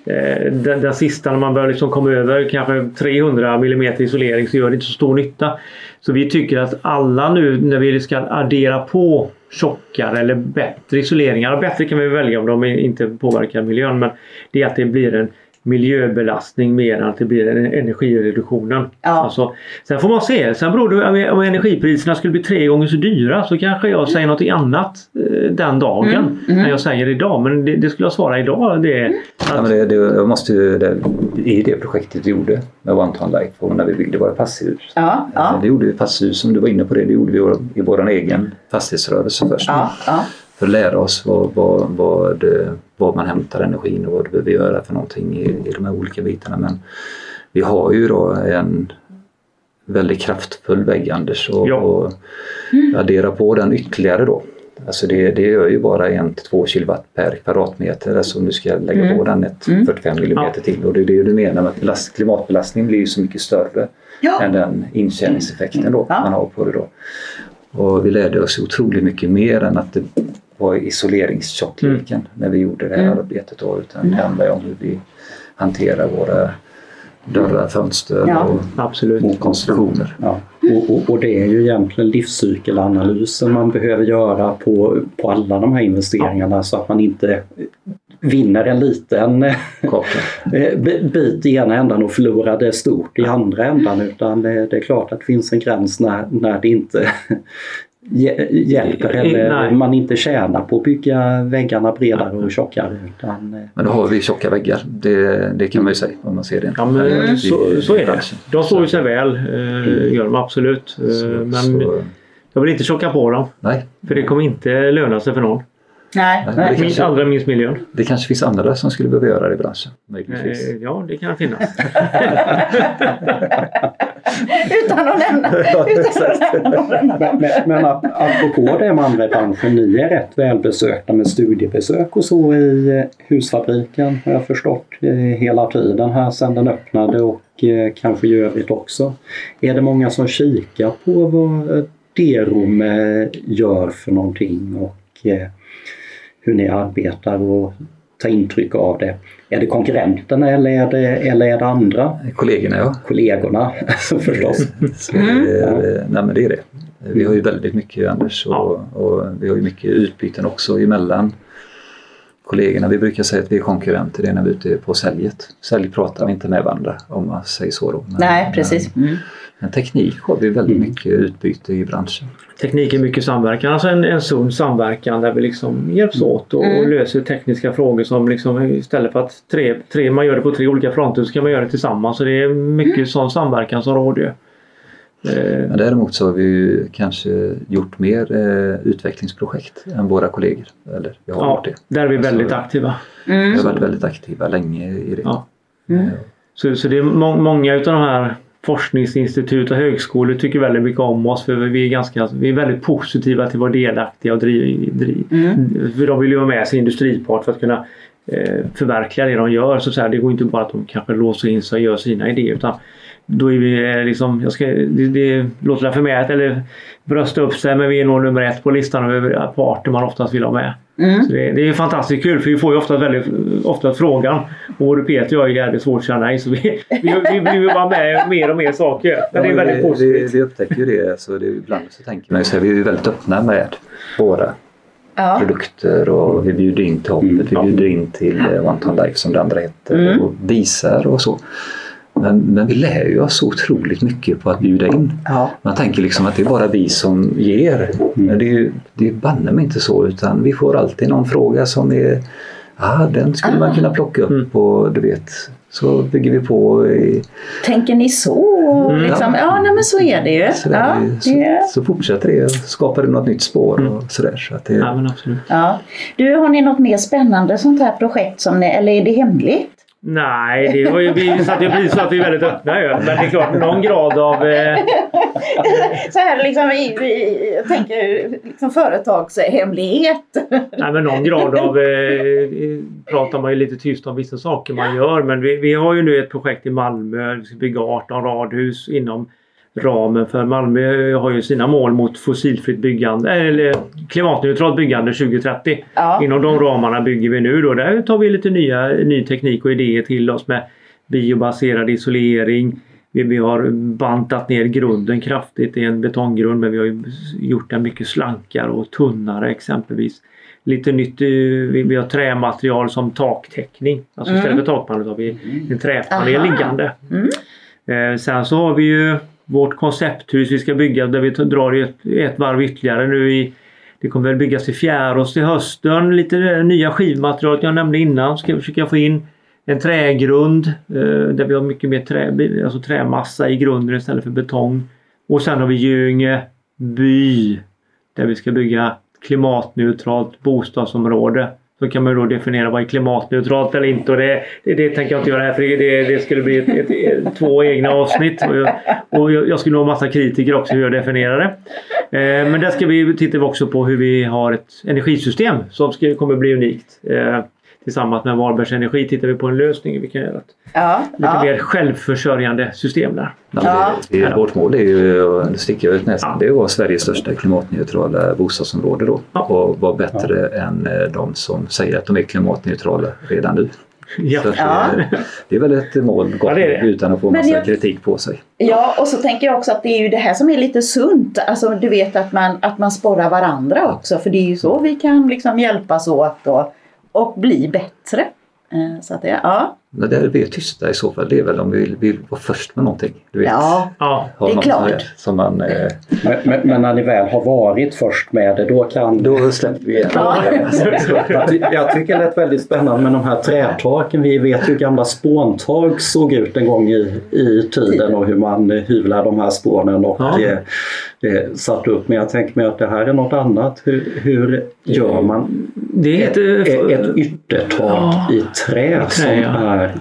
D: Eh, Den, den sista när man börjar liksom komma över kanske 300 mm isolering så gör det inte så stor nytta. Så vi tycker att alla nu när vi ska addera på tjockare eller bättre isoleringar. Och bättre kan vi välja om de inte påverkar miljön. Men det är att det blir en miljöbelastning mer än att det blir en energireduktionen.
A: Ja.
D: Alltså, sen får man se. Sen beror det om energipriserna skulle bli tre gånger så dyra så kanske jag säger något annat eh, den dagen
A: Mm, mm.
D: än jag säger idag. Men det, det skulle jag svara idag. Det är att,
C: Ja, men det, det, jag måste ju, det, I det projektet vi gjorde med One Ton Life och när vi byggde våra passivhus.
A: Ja, ja,
C: Det gjorde vi passivhus som du var inne på det. Det gjorde vi i vår, i vår egen fastighetsrörelse först.
A: ja, ja.
C: För att lära oss vad, vad, vad, vad man hämtar energin och vad du behöver göra för någonting i, i de här olika bitarna. Men vi har ju då en väldigt kraftfull vägg Anders och,
D: Ja.
C: och addera på den ytterligare då. Alltså det, det gör ju bara 1-2 kilowatt per kvadratmeter. Alltså om du ska lägga
A: Mm.
C: på den ett
A: Mm.
C: 45 millimeter
D: Ja.
C: till. Och det är det du menar med att belast, klimatbelastningen blir ju så mycket större
A: Ja.
C: än den intjäningseffekten då
A: Ja.
C: man har på det då. Och vi lärde oss otroligt mycket mer än att det var isoleringstjockleken när vi gjorde det här
A: Mm.
C: arbetet då. Utan det handlar ju om hur vi hanterar våra dörrar, fönster
A: Ja.
C: och
D: absolut.
B: Och
C: konstruktioner.
B: Ja. Och, och, och det är ju egentligen livscykelanalysen man behöver göra på, på alla de här investeringarna så att man inte vinner en liten eh, bit i ena ändan och förlorar det stort i andra ändan utan det, det är klart att det finns en gräns när, när det inte hjälper eller
D: Nej.
B: man inte tjänar på att bygga väggarna bredare och tjockare. Utan, eh,
C: Men då har vi tjocka väggar. Det, det kan man ju säga om man ser det.
D: Ja, men så, så är det. De står ju sig väl, eh, gör de absolut. Eh,
C: Så-
D: men
C: så,
D: jag vill inte tjocka på dem.
C: nej,
D: För det kommer inte löna sig för någon.
A: Nej,
C: Nej, det kanske-
D: allra minst miljön.
C: det kanske finns andra som skulle behöva göra det i branschen. Möjligtvis.
D: Eh, ja, det kan finnas.
A: utan att nämna, utan att nämna några namn.
B: Men, men, ap- apropå det med andra i branschen, ni är rätt välbesökta med studiebesök och så i eh, husfabriken har jag förstått eh, hela tiden här sedan den öppnade och eh, kanske i övrigt också. Är det många som kikar på vad Derum eh, gör för någonting och eh, hur ni arbetar och tar intryck av det? Är det konkurrenterna eller är det, eller är det andra?
C: Kollegorna ja.
B: Kollegorna förstås.
C: Så, eh, nej men det är det. Vi har ju väldigt mycket Anders och, och vi har ju mycket utbyten också emellan kollegorna. Vi brukar säga att vi är konkurrenter, det är när vi är ute på säljet. Sälj pratar vi inte med varandra om man säger så då. Men,
A: Nej, precis. Mm.
C: Men, teknik har vi väldigt mycket utbyte i branschen.
D: Teknik är mycket samverkan. Alltså en, en sund samverkan där vi liksom hjälps åt och, och
A: Mm.
D: löser tekniska frågor som liksom istället för att tre, tre, man gör det på tre olika fronter så kan man göra det tillsammans. Så det är mycket
A: Mm.
D: sån samverkan som råder. Eh,
C: Men däremot så har vi ju kanske gjort mer eh, utvecklingsprojekt än våra kollegor. Eller vi har
D: ja,
C: gjort det.
D: där är vi väldigt
C: Så-
D: aktiva.
C: Vi
A: Mm.
C: har varit väldigt aktiva länge i det.
D: Ja.
A: Mm.
D: Så, så det är må, många utav de här forskningsinstitut och högskolor tycker väldigt mycket om oss för vi är, ganska, vi är väldigt positiva till att vara delaktiga och driv, driv,
A: Mm.
D: För de vill ju vara med sin industripart för att kunna eh, förverkliga det de gör. Så, att säga, det går inte bara att de kanske låser in sig och gör sina idéer utan då är vi eh, liksom, jag ska, det, det låter förmätet eller brösta upp sig men vi är nog nummer ett på listan över parter man oftast vill ha med.
A: Mm.
D: Så det, det är fantastiskt kul för vi får ju ofta, väldigt, ofta frågan och Peter och jag är jävligt svårt nej så vi, vi, vi vill ju vara med mer och mer saker. Men det är väldigt
C: vi,
D: positivt.
C: vi, vi upptäcker ju det. Så det är, ibland så tänker man så här, vi är ju väldigt öppna med våra
A: Ja.
C: produkter och vi bjuder in till Hoppet, vi bjuder in till eh, One Ton Life som det andra heter
A: Mm.
C: och visar och så. Men, men vi lär ju oss så otroligt mycket på att bjuda in.
A: Ja.
C: Man tänker liksom att det är bara vi som ger. Men det är ju det är banne mig inte så utan vi får alltid någon fråga som är ah, den skulle man kunna plocka upp och du vet så bygger vi på. I,
A: Tänker ni så? Liksom? Ja, nej, men så är det ju.
C: så,
A: Ja,
C: så,
A: det,
C: så fortsätter det och skapar det något nytt spår och sådär. Så att det,
D: Ja, men absolut.
A: ja. Du, har ni något mer spännande sånt här projekt som ni, eller är det hemligt?
D: Nej, det var ju, vi satt ju vi är väldigt öppna ju. Men det är klart, någon grad av... Eh,
A: Så här liksom, i, i, jag tänker liksom företagshemlighet.
D: nej, men någon grad av... Eh, pratar man ju lite tyst om vissa saker man gör. Men vi, vi har ju nu ett projekt i Malmö. Vi ska bygga 18 radhus inom ramen för Malmö har ju sina mål mot fossilfritt byggande eller klimatneutralt byggande 2030.
A: Ja.
D: Inom de ramarna bygger vi nu då. Där tar vi lite nya, ny teknik och idéer till oss med biobaserad isolering. Vi, vi har bantat ner grunden kraftigt. Är en betonggrund men vi har ju gjort den mycket slankare och tunnare exempelvis. Lite nytt, eh, vi, vi har trämaterial som taktäckning. Alltså istället för takpanel har vi en träpanel
A: Aha.
D: liggande.
A: Mm.
D: Eh, sen så har vi ju vårt koncepthus vi ska bygga där vi drar ett, ett varv ytterligare nu i det kommer väl byggas i Fjärås till hösten. Lite det nya skivmaterialet jag nämnde innan ska försöka få in. En trägrund eh, där vi har mycket mer trä, alltså trämassa i grunden istället för betong. Och sen har vi Göinge by där vi ska bygga klimatneutralt bostadsområde. Så kan man ju då definiera vad är klimatneutralt eller inte och det, det, det tänker jag inte göra här för det, det skulle bli ett, ett, ett, två egna avsnitt. Och jag, och jag jag skulle nog ha massa kritiker också hur jag definierar det. Eh, men där ska vi titta också på hur vi har ett energisystem som ska, kommer bli unikt. Eh, tillsammans med Varbergs Energi tittar vi på en lösning vi kan göra ett
A: Ja,
D: lite
A: ja.
D: mer självförsörjande system där.
C: Ja, det, det, vårt mål är ju, nu sticker jag ut näsan,
D: Ja.
C: det är att vara Sveriges största klimatneutrala bostadsområde då.
D: Ja.
C: Och vara bättre än eh, de som säger att de är klimatneutrala redan nu.
D: Ja.
A: Ja.
C: eh, det är väl ett mål gott
D: Ja, det det.
C: utan att få massa
A: jag-
C: kritik på sig.
A: ja, och så tänker jag också att det är ju det här som är lite sunt. Alltså du vet att man, att man sporrar varandra också. För det är ju så vi kan liksom hjälpas åt och, och bli bättre. Eh, så att det, ja.
C: Men där vi är tysta i så fall, det är väl om vi vill, vill vara först med någonting. Du vet,
A: Ja,
D: Ja.
A: det är klart.
C: Som, är, som man, eh,
B: Men, men, men när ni väl har varit först med det då kan...
C: då släpper vi igen.
A: Ja.
B: Jag, ty- jag tycker det lät väldigt spännande med de här trätaken. Vi vet hur gamla spåntag såg ut en gång i, i tiden och hur man eh, hyvlar de här spånen och
D: Ja.
B: eh, eh, satt upp. Men jag tänker mig att det här är något annat. Hur, hur gör man
D: Det
B: ett,
D: heter,
B: ett yttertak
D: Ja.
B: i trä, som
D: ja.
B: Är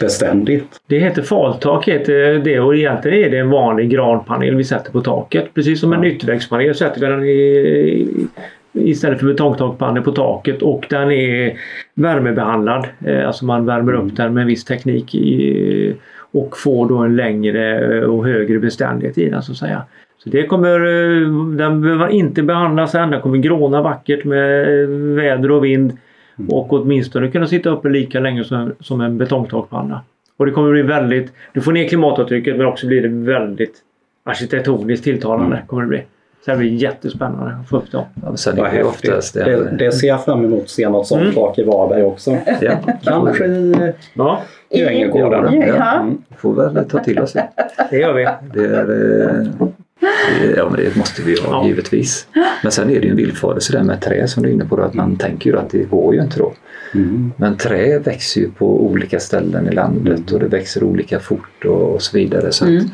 B: beständigt?
D: det heter faltak heter det och egentligen är det en vanlig granpanel vi sätter på taket. Precis som en ytterväggspanel sätter vi den i, istället för betongtakpanel på taket och den är värmebehandlad. Eh, Alltså man värmer upp den med en viss teknik i, och får då en längre och högre beständighet i den så att säga. Så det kommer, eh, den behöver inte behandlas än. Den kommer gråna vackert med väder och vind och åtminstone kunna sitta uppe lika länge som, som en betongtakpanna. Och det kommer bli väldigt, du får ner klimatavtrycket men också blir det väldigt arkitektoniskt tilltalande. Kommer det bli. Så det blir jättespännande att få upp dem.
C: Ja, sen är det oftast en,
B: Det, det ser jag fram emot att se något sånt
D: Mm.
B: tak i Varberg också.
C: ja,
B: Kanske i
D: Ja,
B: Göingegården.
A: Ja, ja.
B: Mm.
C: får väl ta till oss det.
D: det gör vi.
C: Det är, eh, det, ja, men det måste vi ha
D: Ja.
C: givetvis. Men sen är det ju en villfarelse där med trä som du är inne på. Då, att man tänker ju att det går ju inte då.
B: Mm.
C: Men trä växer ju på olika ställen i landet och det växer olika fort och, och så vidare. Så att
A: Mm.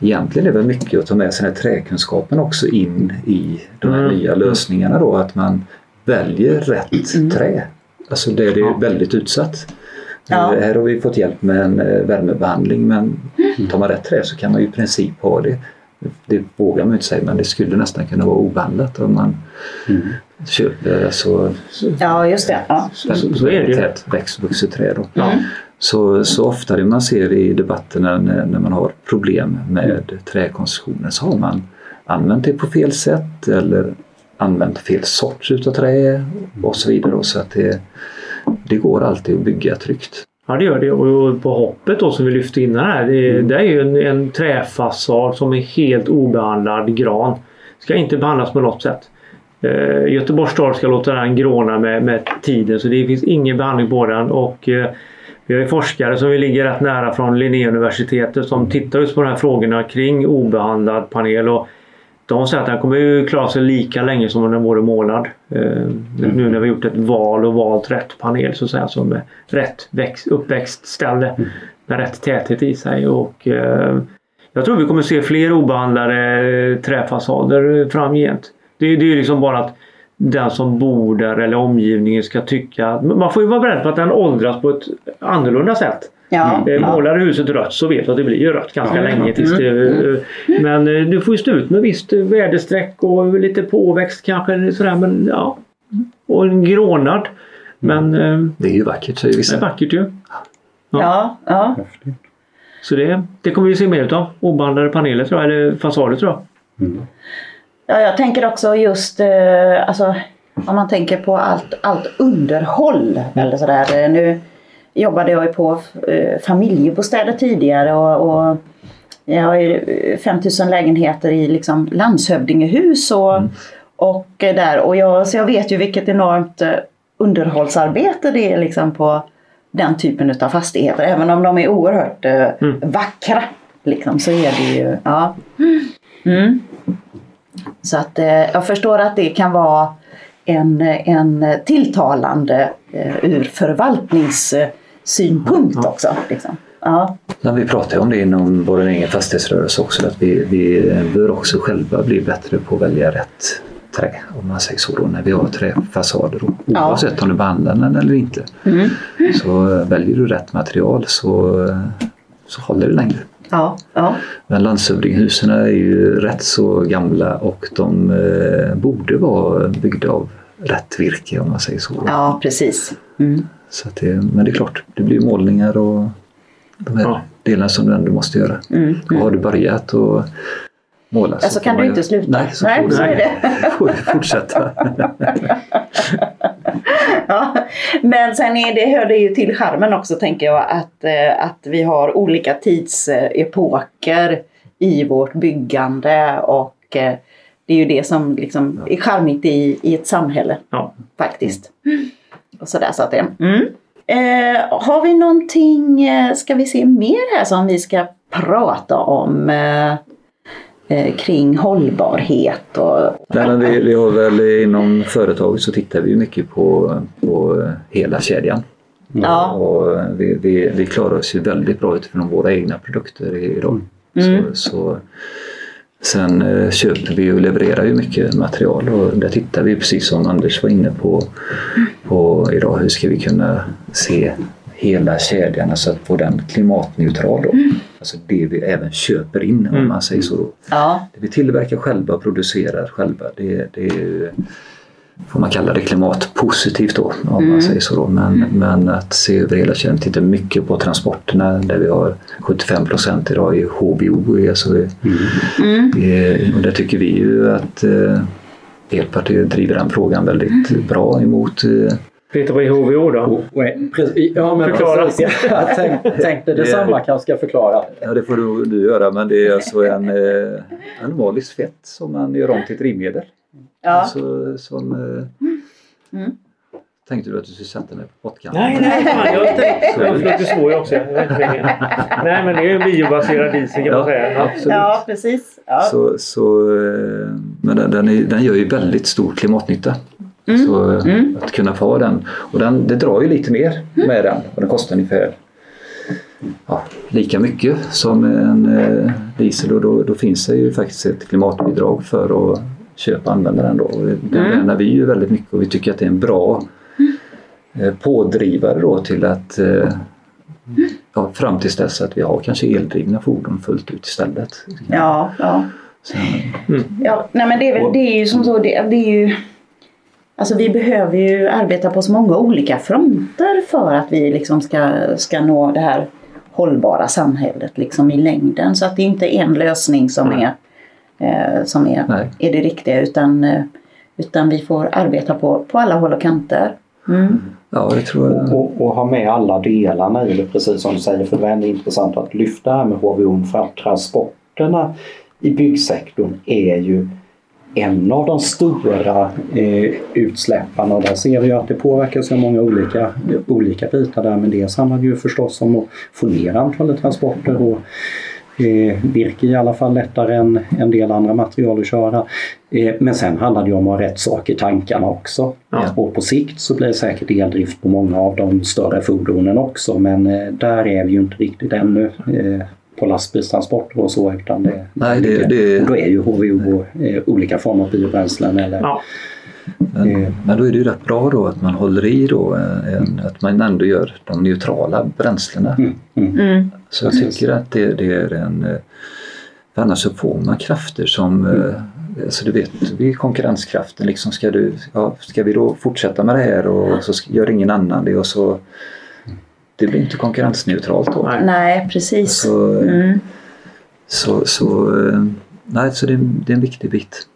C: egentligen är det mycket att ta med sig den här träkunskapen också in i de här
D: Mm.
C: nya lösningarna då. Att man väljer rätt
A: Mm.
C: trä. Alltså där det är
D: Ja.
C: väldigt utsatt.
A: Ja.
C: Eh, Här har vi fått hjälp med en eh, värmebehandling men tar man rätt trä så kan man ju i princip ha det. Det vågar man ju inte säga men det skulle nästan kunna vara obehandlat om man
B: Mm.
C: köper alltså,
A: ja just det. Ja.
D: Så, så, så är det ju.
C: tätt växtvuxet träd. Då.
D: Ja.
C: Så, så ofta det man ser i debatterna när, när man har problem med träkonstruktioner så har man använt det på fel sätt eller använt fel sorts utav trä och så vidare. då. Så att det, det går alltid att bygga tryggt.
D: Ja det gör det och på hoppet då som vi lyfte in här. Det, det är ju en, en träfasad som är helt obehandlad gran. Ska inte behandlas på något sätt. Eh, Göteborgs stad ska låta den gråna med, med tiden så det finns ingen behandling på den och eh, Vi har forskare som vi ligger rätt nära från Linnéuniversitetet som tittar just på de här frågorna kring obehandlad panel. Och de säger att den kommer ju klara sig lika länge som om den vore målad. Eh, Nu när vi gjort ett val och valt rätt panel så att säga som är rätt växt, uppväxtställe med rätt täthet i sig. Och, eh, jag tror vi kommer se fler obehandlade träfasader framgent. Det, det är ju liksom bara att den som bor där eller omgivningen ska tycka. Man får ju vara beredd på att den åldras på ett annorlunda sätt.
A: Ja,
D: Eh,
A: ja.
D: Målar du huset rött så vet du att det blir ju rött ganska
B: Ja.
D: länge. Tills det, eh, Men eh, du får ju stå ut med visst väderstreck och lite påväxt kanske. Sådär, men, ja. Och en grånad. Men eh,
C: Det är ju vackert säger
D: det är
C: vissa.
D: vackert ju.
A: ja, ja.
B: Häftigt.
D: Så det, det kommer vi se mer utav. Obehandlade paneler tror jag, eller fasader tror jag.
B: Mm.
A: Ja, jag tänker också just eh, alltså, om man tänker på allt, allt underhåll eller sådär. Eh, Nu jobbade jag ju på eh, familjebostäder tidigare och, och jag har ju eh, 5000 lägenheter i liksom landshövdingehus och, och eh, där. Och jag, så jag vet ju vilket enormt eh, underhållsarbete det är liksom på den typen av fastigheter. Även om de är oerhört eh,
D: Mm.
A: vackra. Liksom, så är det ju, ja. Mm. Så att eh, jag förstår att det kan vara en, en tilltalande eh, förvaltningssynpunkt också. Liksom. Ja.
C: Men vi pratar ju om det inom vår egen fastighetsrörelse också. Att vi, vi bör också själva bli bättre på att välja rätt trä. Om man säger så då. När vi har träfasader. då.
A: Ja.
C: Oavsett om du behandlar den eller inte.
A: Mm.
C: Så väljer du rätt material så, så håller det längre.
A: Ja, ja.
C: Men landshövdinghusen är ju rätt så gamla och de eh, borde vara byggda av rätt virke om man säger så.
A: ja precis. Mm.
C: Så att det, men det är klart, det blir målningar och de här
D: Ja.
C: delarna som du ändå måste göra.
A: Mm.
C: Och har du börjat att måla
A: Ja, så kan
C: man
A: du inte sluta.
C: Nej, så
A: Nej,
C: får du
A: så är det.
C: får du fortsätta.
A: Ja. Men sen är det, hör det ju till charmen också tänker jag att, eh, att vi har olika tidsepoker i vårt byggande och eh, det är ju det som liksom är charmigt i, i ett samhälle
D: Ja.
A: faktiskt. Och sådär så att det. Mm. Eh, har vi någonting, eh, ska vi se mer här som vi ska prata om eh, eh, kring hållbarhet och
C: Nej, men vi, vi har väl inom företaget så tittar vi mycket på, på hela kedjan.
A: Ja.
C: Och vi, vi, vi klarar oss ju väldigt bra utifrån våra egna produkter i- idag.
A: Mm.
C: Så, så, sen eh, köper vi och levererar ju mycket material och där tittar vi precis som Anders var inne på, på idag. Hur ska vi kunna se hela kedjan, alltså att få den klimatneutral då. Alltså det vi även köper in om
D: Mm.
C: man säger så. Då.
A: ja,
C: Det vi tillverkar själva och producerar själva det, det är ju, får man kalla det klimatpositivt då om man säger så. Då. Men, men att se över hela kedjan, titta mycket på transporterna där vi har 75 procent idag i HVO. Alltså,
A: mm.
C: eh, och där tycker vi ju att eh, Elpartiet driver den frågan väldigt bra emot eh,
D: du vad då?
B: Och- och- precis, Ja, men
D: Förklara.
B: precis. Jag tänkte, tänkte detsamma kanske ska förklara.
C: Ja, det får du, du göra, men det är alltså en eh, animaliskt fett som man gör om till drivmedel.
A: Ja.
C: Alltså, som, eh,
A: Mm.
C: Tänkte du att du skulle sätta mig på pottkanten?
D: Nej, nej, fan, jag tänkte... Jag försökte slå ju också. Nej, men det är ju en biobaserad diesel kan man
C: Ja,
D: säga. Ja.
C: absolut.
A: Ja, precis. Ja.
C: Så, så, eh, men den, den, är, den gör ju väldigt stor klimatnytta.
A: Mm.
C: Så eh,
A: Mm.
C: att kunna få den. Och den, det drar ju lite mer med den och den kostar ungefär ja, lika mycket som en eh, diesel och då, då finns det ju faktiskt ett klimatbidrag för att köpa och använda den då. Det
A: Mm.
C: värnar vi ju väldigt mycket och vi tycker att det är en bra eh, pådrivare då till att eh, ja, fram tills dess att vi har kanske eldrivna fordon fullt ut istället.
A: Ja, ja.
C: Sen,
A: ja nej, men det är, väl, det är ju som så. Det, det är ju, alltså vi behöver ju arbeta på så många olika fronter för att vi liksom ska, ska nå det här hållbara samhället liksom i längden. Så att det är inte en lösning som är, eh, som är,
C: Nej.
A: är det riktiga utan, eh, utan vi får arbeta på, på alla håll och kanter. Mm.
C: ja, det tror jag.
B: Och, och ha med alla delarna i det precis som du säger för det är ändå intressant att lyfta det här med HVO för att transporterna i byggsektorn är ju en av de stora eh, utsläpparna. Och där ser vi att det påverkar så många olika, olika bitar där. Men dels handlar det ju förstås om att få ner antalet transporter och eh, virke i alla fall lättare än en del andra material att köra. Eh, men sen handlar det ju om att ha rätt sak i tankarna också.
D: Ja.
B: Och på sikt så blir det säkert eldrift på många av de större fordonen också men eh, där är vi ju inte riktigt ännu eh, på lastbilstransporter och så utan det,
C: Nej, det- det-
B: då är ju HVO eh, olika former av biobränslen eller
D: Ja.
C: Men,
B: Eh.
C: men då är det ju rätt bra då att man håller i då eh, en, att man ändå gör de neutrala bränslena.
B: Mm, mm.
A: Mm.
C: Så jag tycker att det, det är en... eh, För annars så får man krafter som... eh, Alltså du vet, vi är konkurrenskraften. Liksom ska, du, ja, ska vi då fortsätta med det här och så ska- gör ingen annan det och så... Det blir inte konkurrensneutralt då.
D: Nej.
A: Precis.
C: Så,
A: Mm.
C: så, så, nej, så det, är- det är en viktig bit.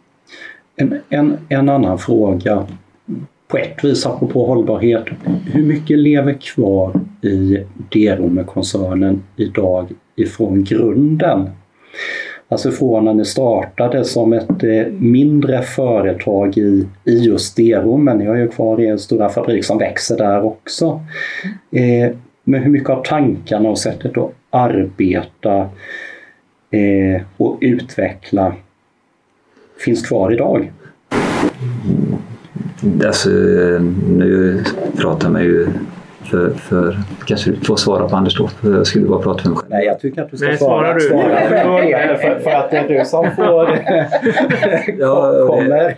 B: En, en, en annan fråga på ett vis apropå hållbarhet. Hur mycket lever kvar i Derome-koncernen idag ifrån grunden? Alltså från när ni startade som ett eh, mindre företag i, i just Derum, men ni har ju kvar er stora fabrik som växer där också. Eh, men hur mycket av tankarna och sättet att arbeta eh, och utveckla finns kvar idag?
C: Alltså, nu pratar man ju för, för kanske du får svara på Anders då, för jag skulle bara prata för mig själv.
B: Nej, jag tycker att du ska
D: Nej,
B: svara.
D: svarar du.
B: svara för, Peter, för, för att det är du som får
C: Ja,
B: kommer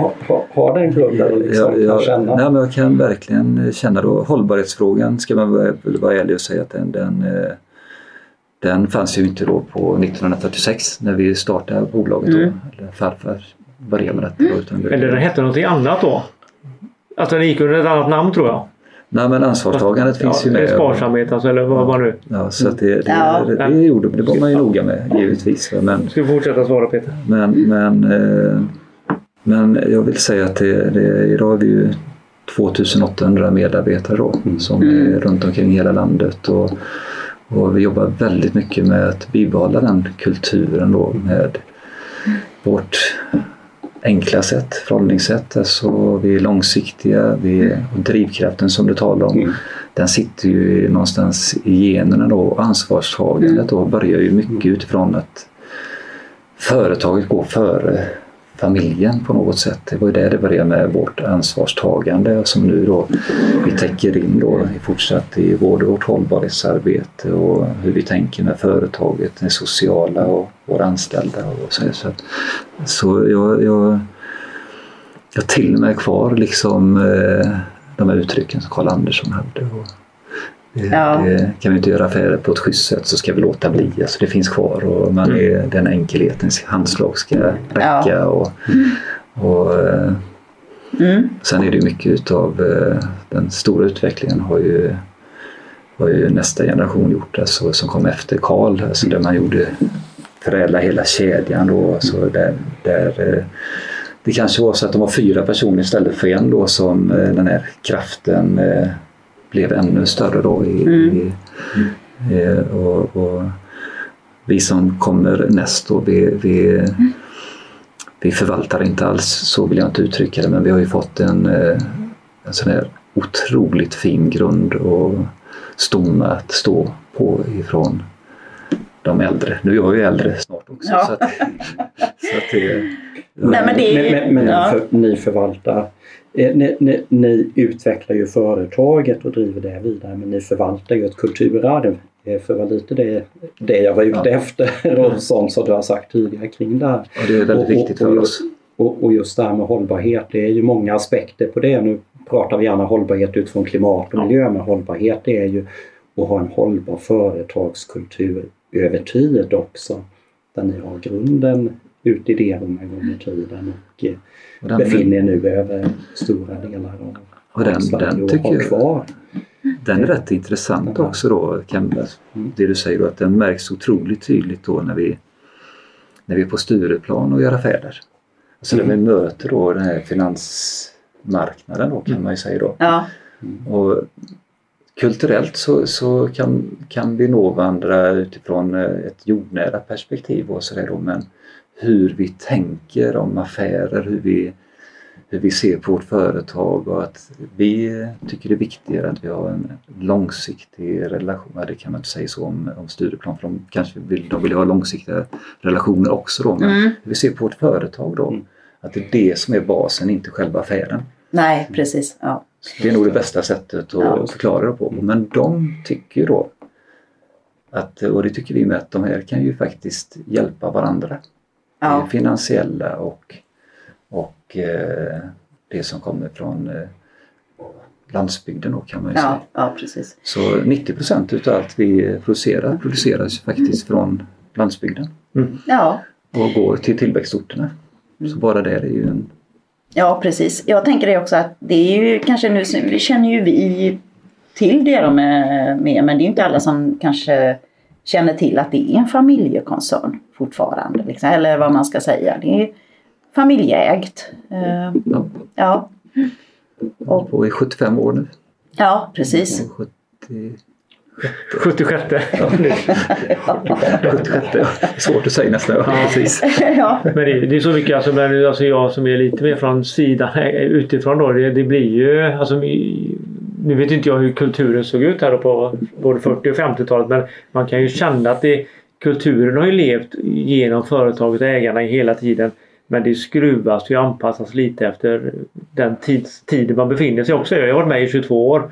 B: ha, ha, ha den grunden liksom
C: jag,
B: kan känna.
C: nej, men jag kan verkligen känna då hållbarhetsfrågan ska man vara ärlig och säga att den, den, eh, den fanns ju inte då på 1946 när vi startade bolaget. Då,
A: Mm.
C: eller farfar började med detta. Då, utan det,
D: Eller den hette någonting annat då? Alltså den gick under ett annat namn tror jag.
C: Nej men ansvarstagandet finns
D: ja,
C: ju med.
D: Sparsamhet alltså, eller vad var det nu?
C: Ja, så att det, det,
A: Ja.
C: det, det, gjorde, det var man ju noga med givetvis. Men,
D: Ska vi fortsätta svara Peter?
C: Men, men, eh, men jag vill säga att det, det, idag är vi ju 2800 medarbetare då, som är runt omkring hela landet. Och, och vi jobbar väldigt mycket med att bibehålla den kulturen då med vårt enkla sätt, förhållningssätt. Alltså vi är långsiktiga, vi är, och drivkraften som du talar om
B: Mm.
C: den sitter ju någonstans i generna då. och Ansvarstagandet då börjar ju mycket utifrån att företaget går före familjen på något sätt. Det var ju där det började med vårt ansvarstagande som nu då vi täcker in då i fortsatt i både vårt hållbarhetsarbete och hur vi tänker med företaget, det sociala och våra anställda. Och så, så, att- så jag, jag, jag till och med kvar liksom eh, de här uttrycken som Karl Andersson hade. Och
A: Ja.
C: det, kan vi inte göra affärer på ett schysst sätt så ska vi låta bli. Alltså det finns kvar och man är, den enkelhetens handslag ska räcka.
A: Ja.
C: Och, och, eh,
A: Mm.
C: sen är det mycket utav eh, den stora utvecklingen har ju, har ju nästa generation gjort, alltså, som kom efter Karl, alltså där man gjorde förädla hela kedjan då. Alltså där, där, eh, det kanske var så att de var fyra personer istället för en då som eh, den här kraften eh, blev ännu större då. I, i, eh, och, och vi som kommer näst då, vi, vi, vi förvaltar inte alls, så vill jag inte uttrycka det, men vi har ju fått en, eh, en sån här otroligt fin grund och stomme att stå på ifrån de äldre. Nu är jag ju äldre snart också.
A: Ja.
C: Så att, så att det,
A: Nej, men det
B: Men, men, men
A: ja.
B: ni, för, ni förvaltar, eh, ni, ni, ni utvecklar ju företaget och driver det vidare men ni förvaltar ju ett kulturarv. Eh, För vad lite det, det jag var ute
C: Ja.
B: efter och sånt som du har sagt tidigare kring det här.
C: och det är väldigt
B: Och- och-
C: viktigt
B: och
C: för
B: just-
C: oss.
B: Och, och just det här med hållbarhet, det är ju många aspekter på det. Nu pratar vi gärna hållbarhet utifrån klimat och
D: Ja.
B: miljö, men hållbarhet det är ju att ha en hållbar företagskultur över tid också. Där ni har grunden ute i det en gång i tiden och eh,
C: Och den,
B: befinner er nu över stora delar av
C: Och den-
B: Sverige
C: den
B: och
C: tycker
B: har
C: jag-
B: kvar.
C: Den är rätt intressant också då, kan,
B: Mm.
C: det du säger då, att den märks otroligt tydligt då när vi, när vi är på Stureplan och gör affärer. Alltså när vi möter då den här finansmarknaden då kan man ju säga då.
A: Ja.
C: Och kulturellt så, så kan, kan vi nå varandra utifrån eh, ett jordnära perspektiv och sådär då men hur vi tänker om affärer, hur vi, hur vi ser på vårt företag och att vi tycker det är viktigare att vi har en långsiktig relation. Ja, det kan man inte säga så om, om Stureplan för de kanske vill, de vill ha långsiktiga relationer också då. Men
A: Mm.
C: vi ser på vårt företag då. Att det är det som är basen, inte själva affären.
A: Nej, precis. Ja.
C: Det är nog det bästa sättet att
A: Ja.
C: förklara det på. Men de tycker ju då att, och det tycker vi med, att de här kan ju faktiskt hjälpa varandra.
A: Ja.
C: Det finansiella och, och eh, det som kommer från eh, landsbygden då kan man ju
A: Ja,
C: säga.
A: ja, precis.
C: Så 90 procent utav allt vi producerar produceras faktiskt från landsbygden
A: Ja,
C: och går till tillväxtorterna. Så bara det är ju en
A: Ja, precis. Jag tänker det också att det är ju kanske nu, vi känner ju vi till det de är med, men det är ju inte alla som kanske känner till att det är en familjekoncern fortfarande. Liksom, eller vad man ska säga. Det är familjeägt. Eh,
C: ja,
A: Ja,
C: hållit på i 75 år nu.
A: ja precis.
C: Och 70,
D: 76.
C: 76, ja. Svårt att säga nästan. Ja, precis.
A: ja,
D: Men det, det är så mycket, alltså, men, alltså jag som är lite mer från sidan eh, utifrån då. Det, det blir ju, alltså, nu vet inte jag hur kulturen såg ut här på både 40 och 50-talet men man kan ju känna att det, kulturen har ju levt genom företaget och ägarna hela tiden. Men det skruvas och anpassas lite efter den tids, tiden man befinner sig också. Jag har varit med i 22 år.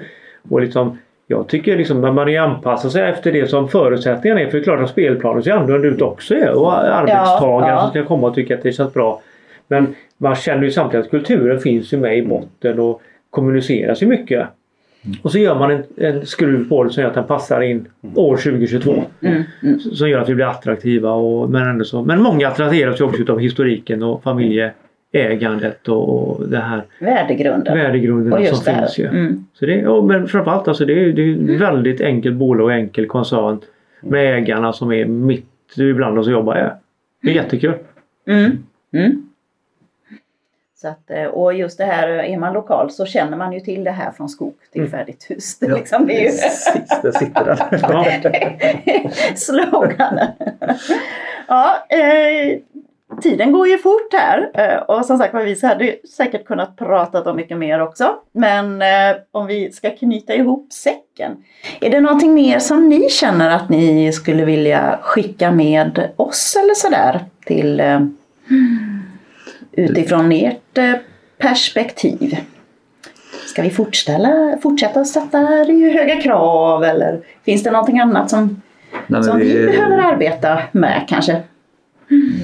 D: Och liksom, jag tycker liksom att man är anpassat sig efter det som förutsättningarna är. För det är klart att spelplanen ser annorlunda ut också. ja. Och arbetstagare
A: ja.
D: som ska komma och tycka att det känns bra. Men man känner ju samtidigt att kulturen finns ju med i botten och kommuniceras ju mycket. Och så gör man en, en skruv på det som gör att den passar in år 2022.
A: mm, mm,
D: Som gör att vi blir attraktiva. Och, men, ändå så. men många attraheras ju också av historiken och familjeägandet och, och det här
A: värdegrunden. Och
D: värdegrunderna
A: just
D: som
A: det
D: finns ju.
A: Mm,
D: Så det, ja, men framförallt alltså det är, det är ett väldigt enkelt bolag och enkel koncern med ägarna som är mitt ibland och jobbar är. Det är jättekul.
A: mm, mm. Så att, eh, och just det här, är man lokal så känner man ju till det här från skog till färdigt hus. Det,
C: Ja,
A: liksom, det är ju
C: Precis, där sitter den.
A: Sloganen. ja, eh, tiden går ju fort här eh, och som sagt var vi hade säkert kunnat prata om mycket mer också. Men eh, om vi ska knyta ihop säcken. Är det någonting mer som ni känner att ni skulle vilja skicka med oss eller sådär till eh, utifrån ert eh, perspektiv? Ska vi fortsätta, fortsätta sätta höga krav eller finns det någonting annat som
C: Nej, men
A: som vi behöver arbeta med kanske.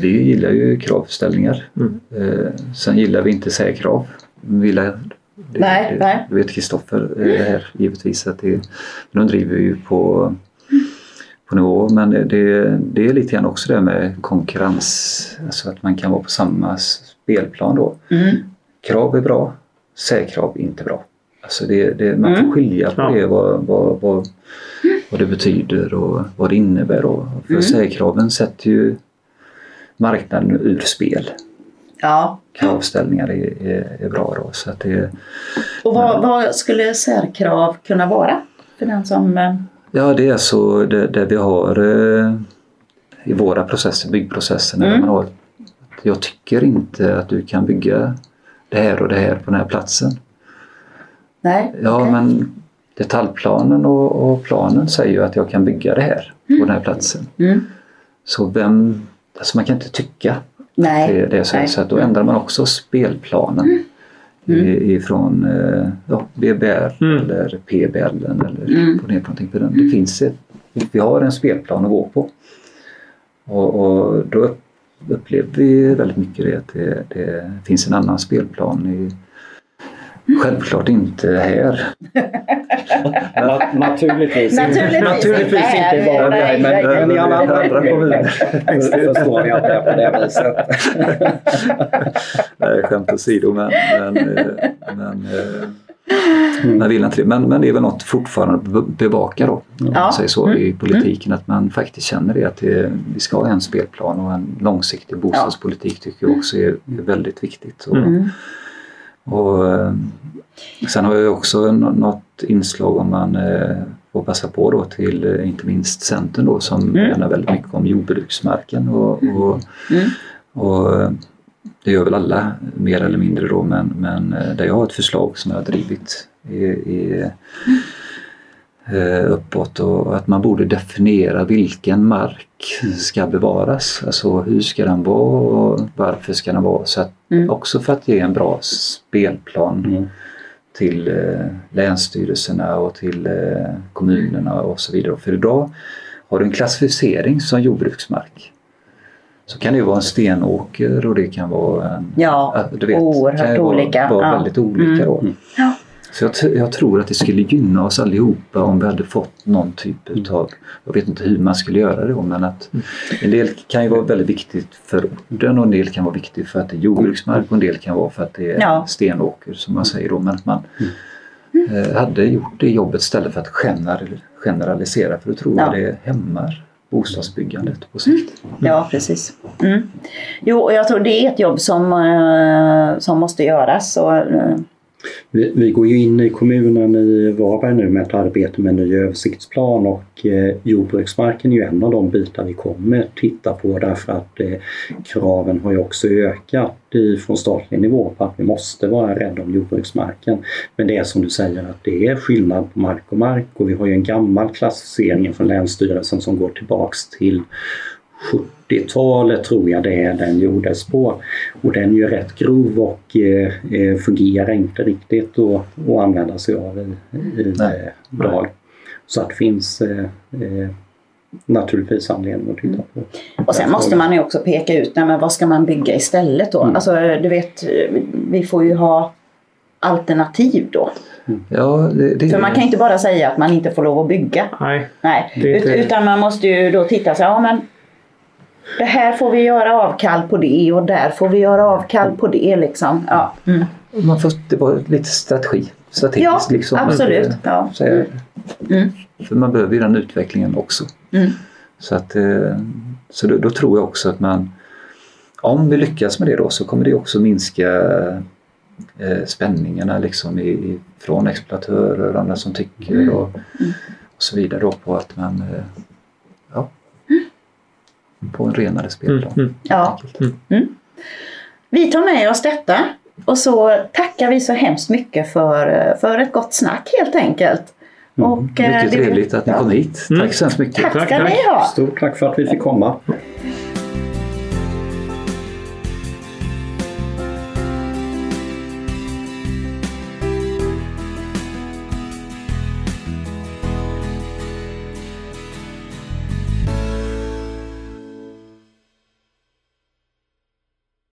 C: vi gillar ju kravställningar.
D: Mm.
C: Eh, sen gillar vi inte särkrav. Vi gillar, det,
A: Nej,
C: det,
A: nej.
C: det vet Kristoffer eh, här givetvis att det, de driver ju på, på nivå men det, det, det är lite grann också det med konkurrens, alltså att man kan vara på samma spelplan då.
A: Mm.
C: Krav är bra, särkrav är inte bra. Alltså det, det, man
A: Mm.
C: får skilja på det, vad, vad, vad, vad det betyder och vad det innebär. Då. För
A: Mm.
C: särkraven sätter ju marknaden ur spel.
A: Ja.
C: Kravställningar är, är, är bra då. Så att det,
A: Och vad, vad skulle särkrav kunna vara? För den som... eh,
C: ja, det är så det, det vi har eh, i våra processer, byggprocesserna.
A: Mm.
C: Där man har, jag tycker inte att du kan bygga det här och det här på den här platsen.
A: Nej,
C: Ja,
A: okej.
C: men detaljplanen och, och planen säger ju att jag kan bygga det här på den här platsen.
A: Mm.
C: Så vem, alltså man kan inte tycka
A: Nej.
C: det, det är så,
A: nej.
C: så att då ändrar man också spelplanen
A: Mm.
C: i- ifrån eh, ja, BBR
D: Mm.
C: eller PBL eller
A: Mm.
C: på ner på någonting på den. Det finns ett, vi har en spelplan att gå på. Och, och då upp- upplever vi väldigt mycket det att det, det finns en annan spelplan i Självklart inte här.
B: Na- naturligtvis.
A: Naturligtvis,
B: Naturligtvis inte i
A: Nej,
B: Varberg,
A: nej,
B: men,
A: nej.
B: men i alla andra
C: Andra
B: kommuner förstår jag att det är på det viset.
C: Nej, skämt åsido men, men, eh, men vill inte det. Men, men det är väl något fortfarande bevaka då. Om
A: Ja.
C: man säger så
A: Mm.
C: i politiken att man faktiskt känner det att det, vi ska ha en spelplan och en långsiktig bostadspolitik tycker jag också är, väldigt viktigt. Och,
A: Mm.
C: och, eh, sen har jag också något inslag om man eh, får passa på då till eh, inte minst Centern då som
A: Mm.
C: väldigt mycket om jordbruksmarken och, och
A: Mm.
C: Och eh, det gör väl alla mer eller mindre då men, men eh, där jag har ett förslag som jag har drivit i, i, eh, uppåt och att man borde definiera vilken mark ska bevaras. Alltså hur ska den vara och varför ska den vara? Så att,
A: Mm.
C: Också för att ge en bra spelplan
B: Mm.
C: till eh, länsstyrelserna och till eh, kommunerna och så vidare. För idag har du en klassificering som jordbruksmark. Så kan det ju vara en stenåker och det kan vara en...
A: Ja,
C: du vet,
A: oerhört
C: kan vara,
A: olika.
C: Vara
A: Ja.
C: väldigt olika då.
B: Mm.
A: Ja.
C: Så jag, jag tror att det skulle gynna oss allihopa om vi hade fått någon typ
A: Mm.
C: utav, jag vet inte hur man skulle göra det men att en del kan ju vara väldigt viktigt för orten och en del kan vara viktigt för att det är jordbruksmark och en del kan vara för att det är
A: Ja.
C: stenåker som man säger då. Men att man eh, hade gjort det jobbet istället för att general- generalisera för då tror
A: Ja.
C: jag det hämmar bostadsbyggandet på sikt. Mm.
A: Ja, precis. Mm. Jo, och jag tror det är ett jobb som, eh, som måste göras. Och, eh,
B: vi, vi går ju in i kommunen i Varberg nu med ett arbete med en ny översiktsplan och eh, jordbruksmarken är ju en av de bitar vi kommer titta på därför att eh, kraven har ju också ökat i, från statlig nivå på att vi måste vara rädda om jordbruksmarken. Men det är som du säger att det är skillnad på mark och mark och vi har ju en gammal klassificering från Länsstyrelsen som går tillbaks till 70-talet tror jag det är den gjordes på. Och den är ju rätt grov och eh, eh, fungerar inte riktigt att, att använda sig av i, i
C: Nej.
B: eh, dag. Så att det finns eh, eh, naturligtvis anledning att titta på.
A: och sen måste man ju också peka ut, nej, men vad ska man bygga istället då?
B: Mm.
A: Alltså, du vet, vi får ju ha alternativ då.
C: Ja, det, det
A: För man kan inte bara säga att man inte får lov att bygga.
D: Nej,
A: Nej, Ut, utan man måste ju då titta så ja men det här får vi göra avkall på det och där får vi göra avkall på det liksom. Ja, mm.
C: man får, det var lite strategi. Strategiskt
A: ja
C: liksom.
A: absolut.
C: Eh,
A: Ja.
C: Det.
A: Mm.
C: För man behöver ju den utvecklingen också.
A: Mm.
C: Så, att, eh, så då, då tror jag också att man, om vi lyckas med det då så kommer det också minska eh, spänningarna liksom i, i, från exploatörer och andra som tycker och, och så vidare då på att man eh, på en renare
D: mm,
C: spelplan.
D: mm.
A: Ja.
C: enkelt.
A: Vi tar med oss detta och så tackar vi så hemskt mycket för, för ett gott snack helt enkelt. Och, eh,
C: Mycket trevligt att ni kom hit.
D: Mm.
C: Tack så hemskt mycket.
A: Tack
D: Tack, tack.
B: Stort tack för att vi fick komma.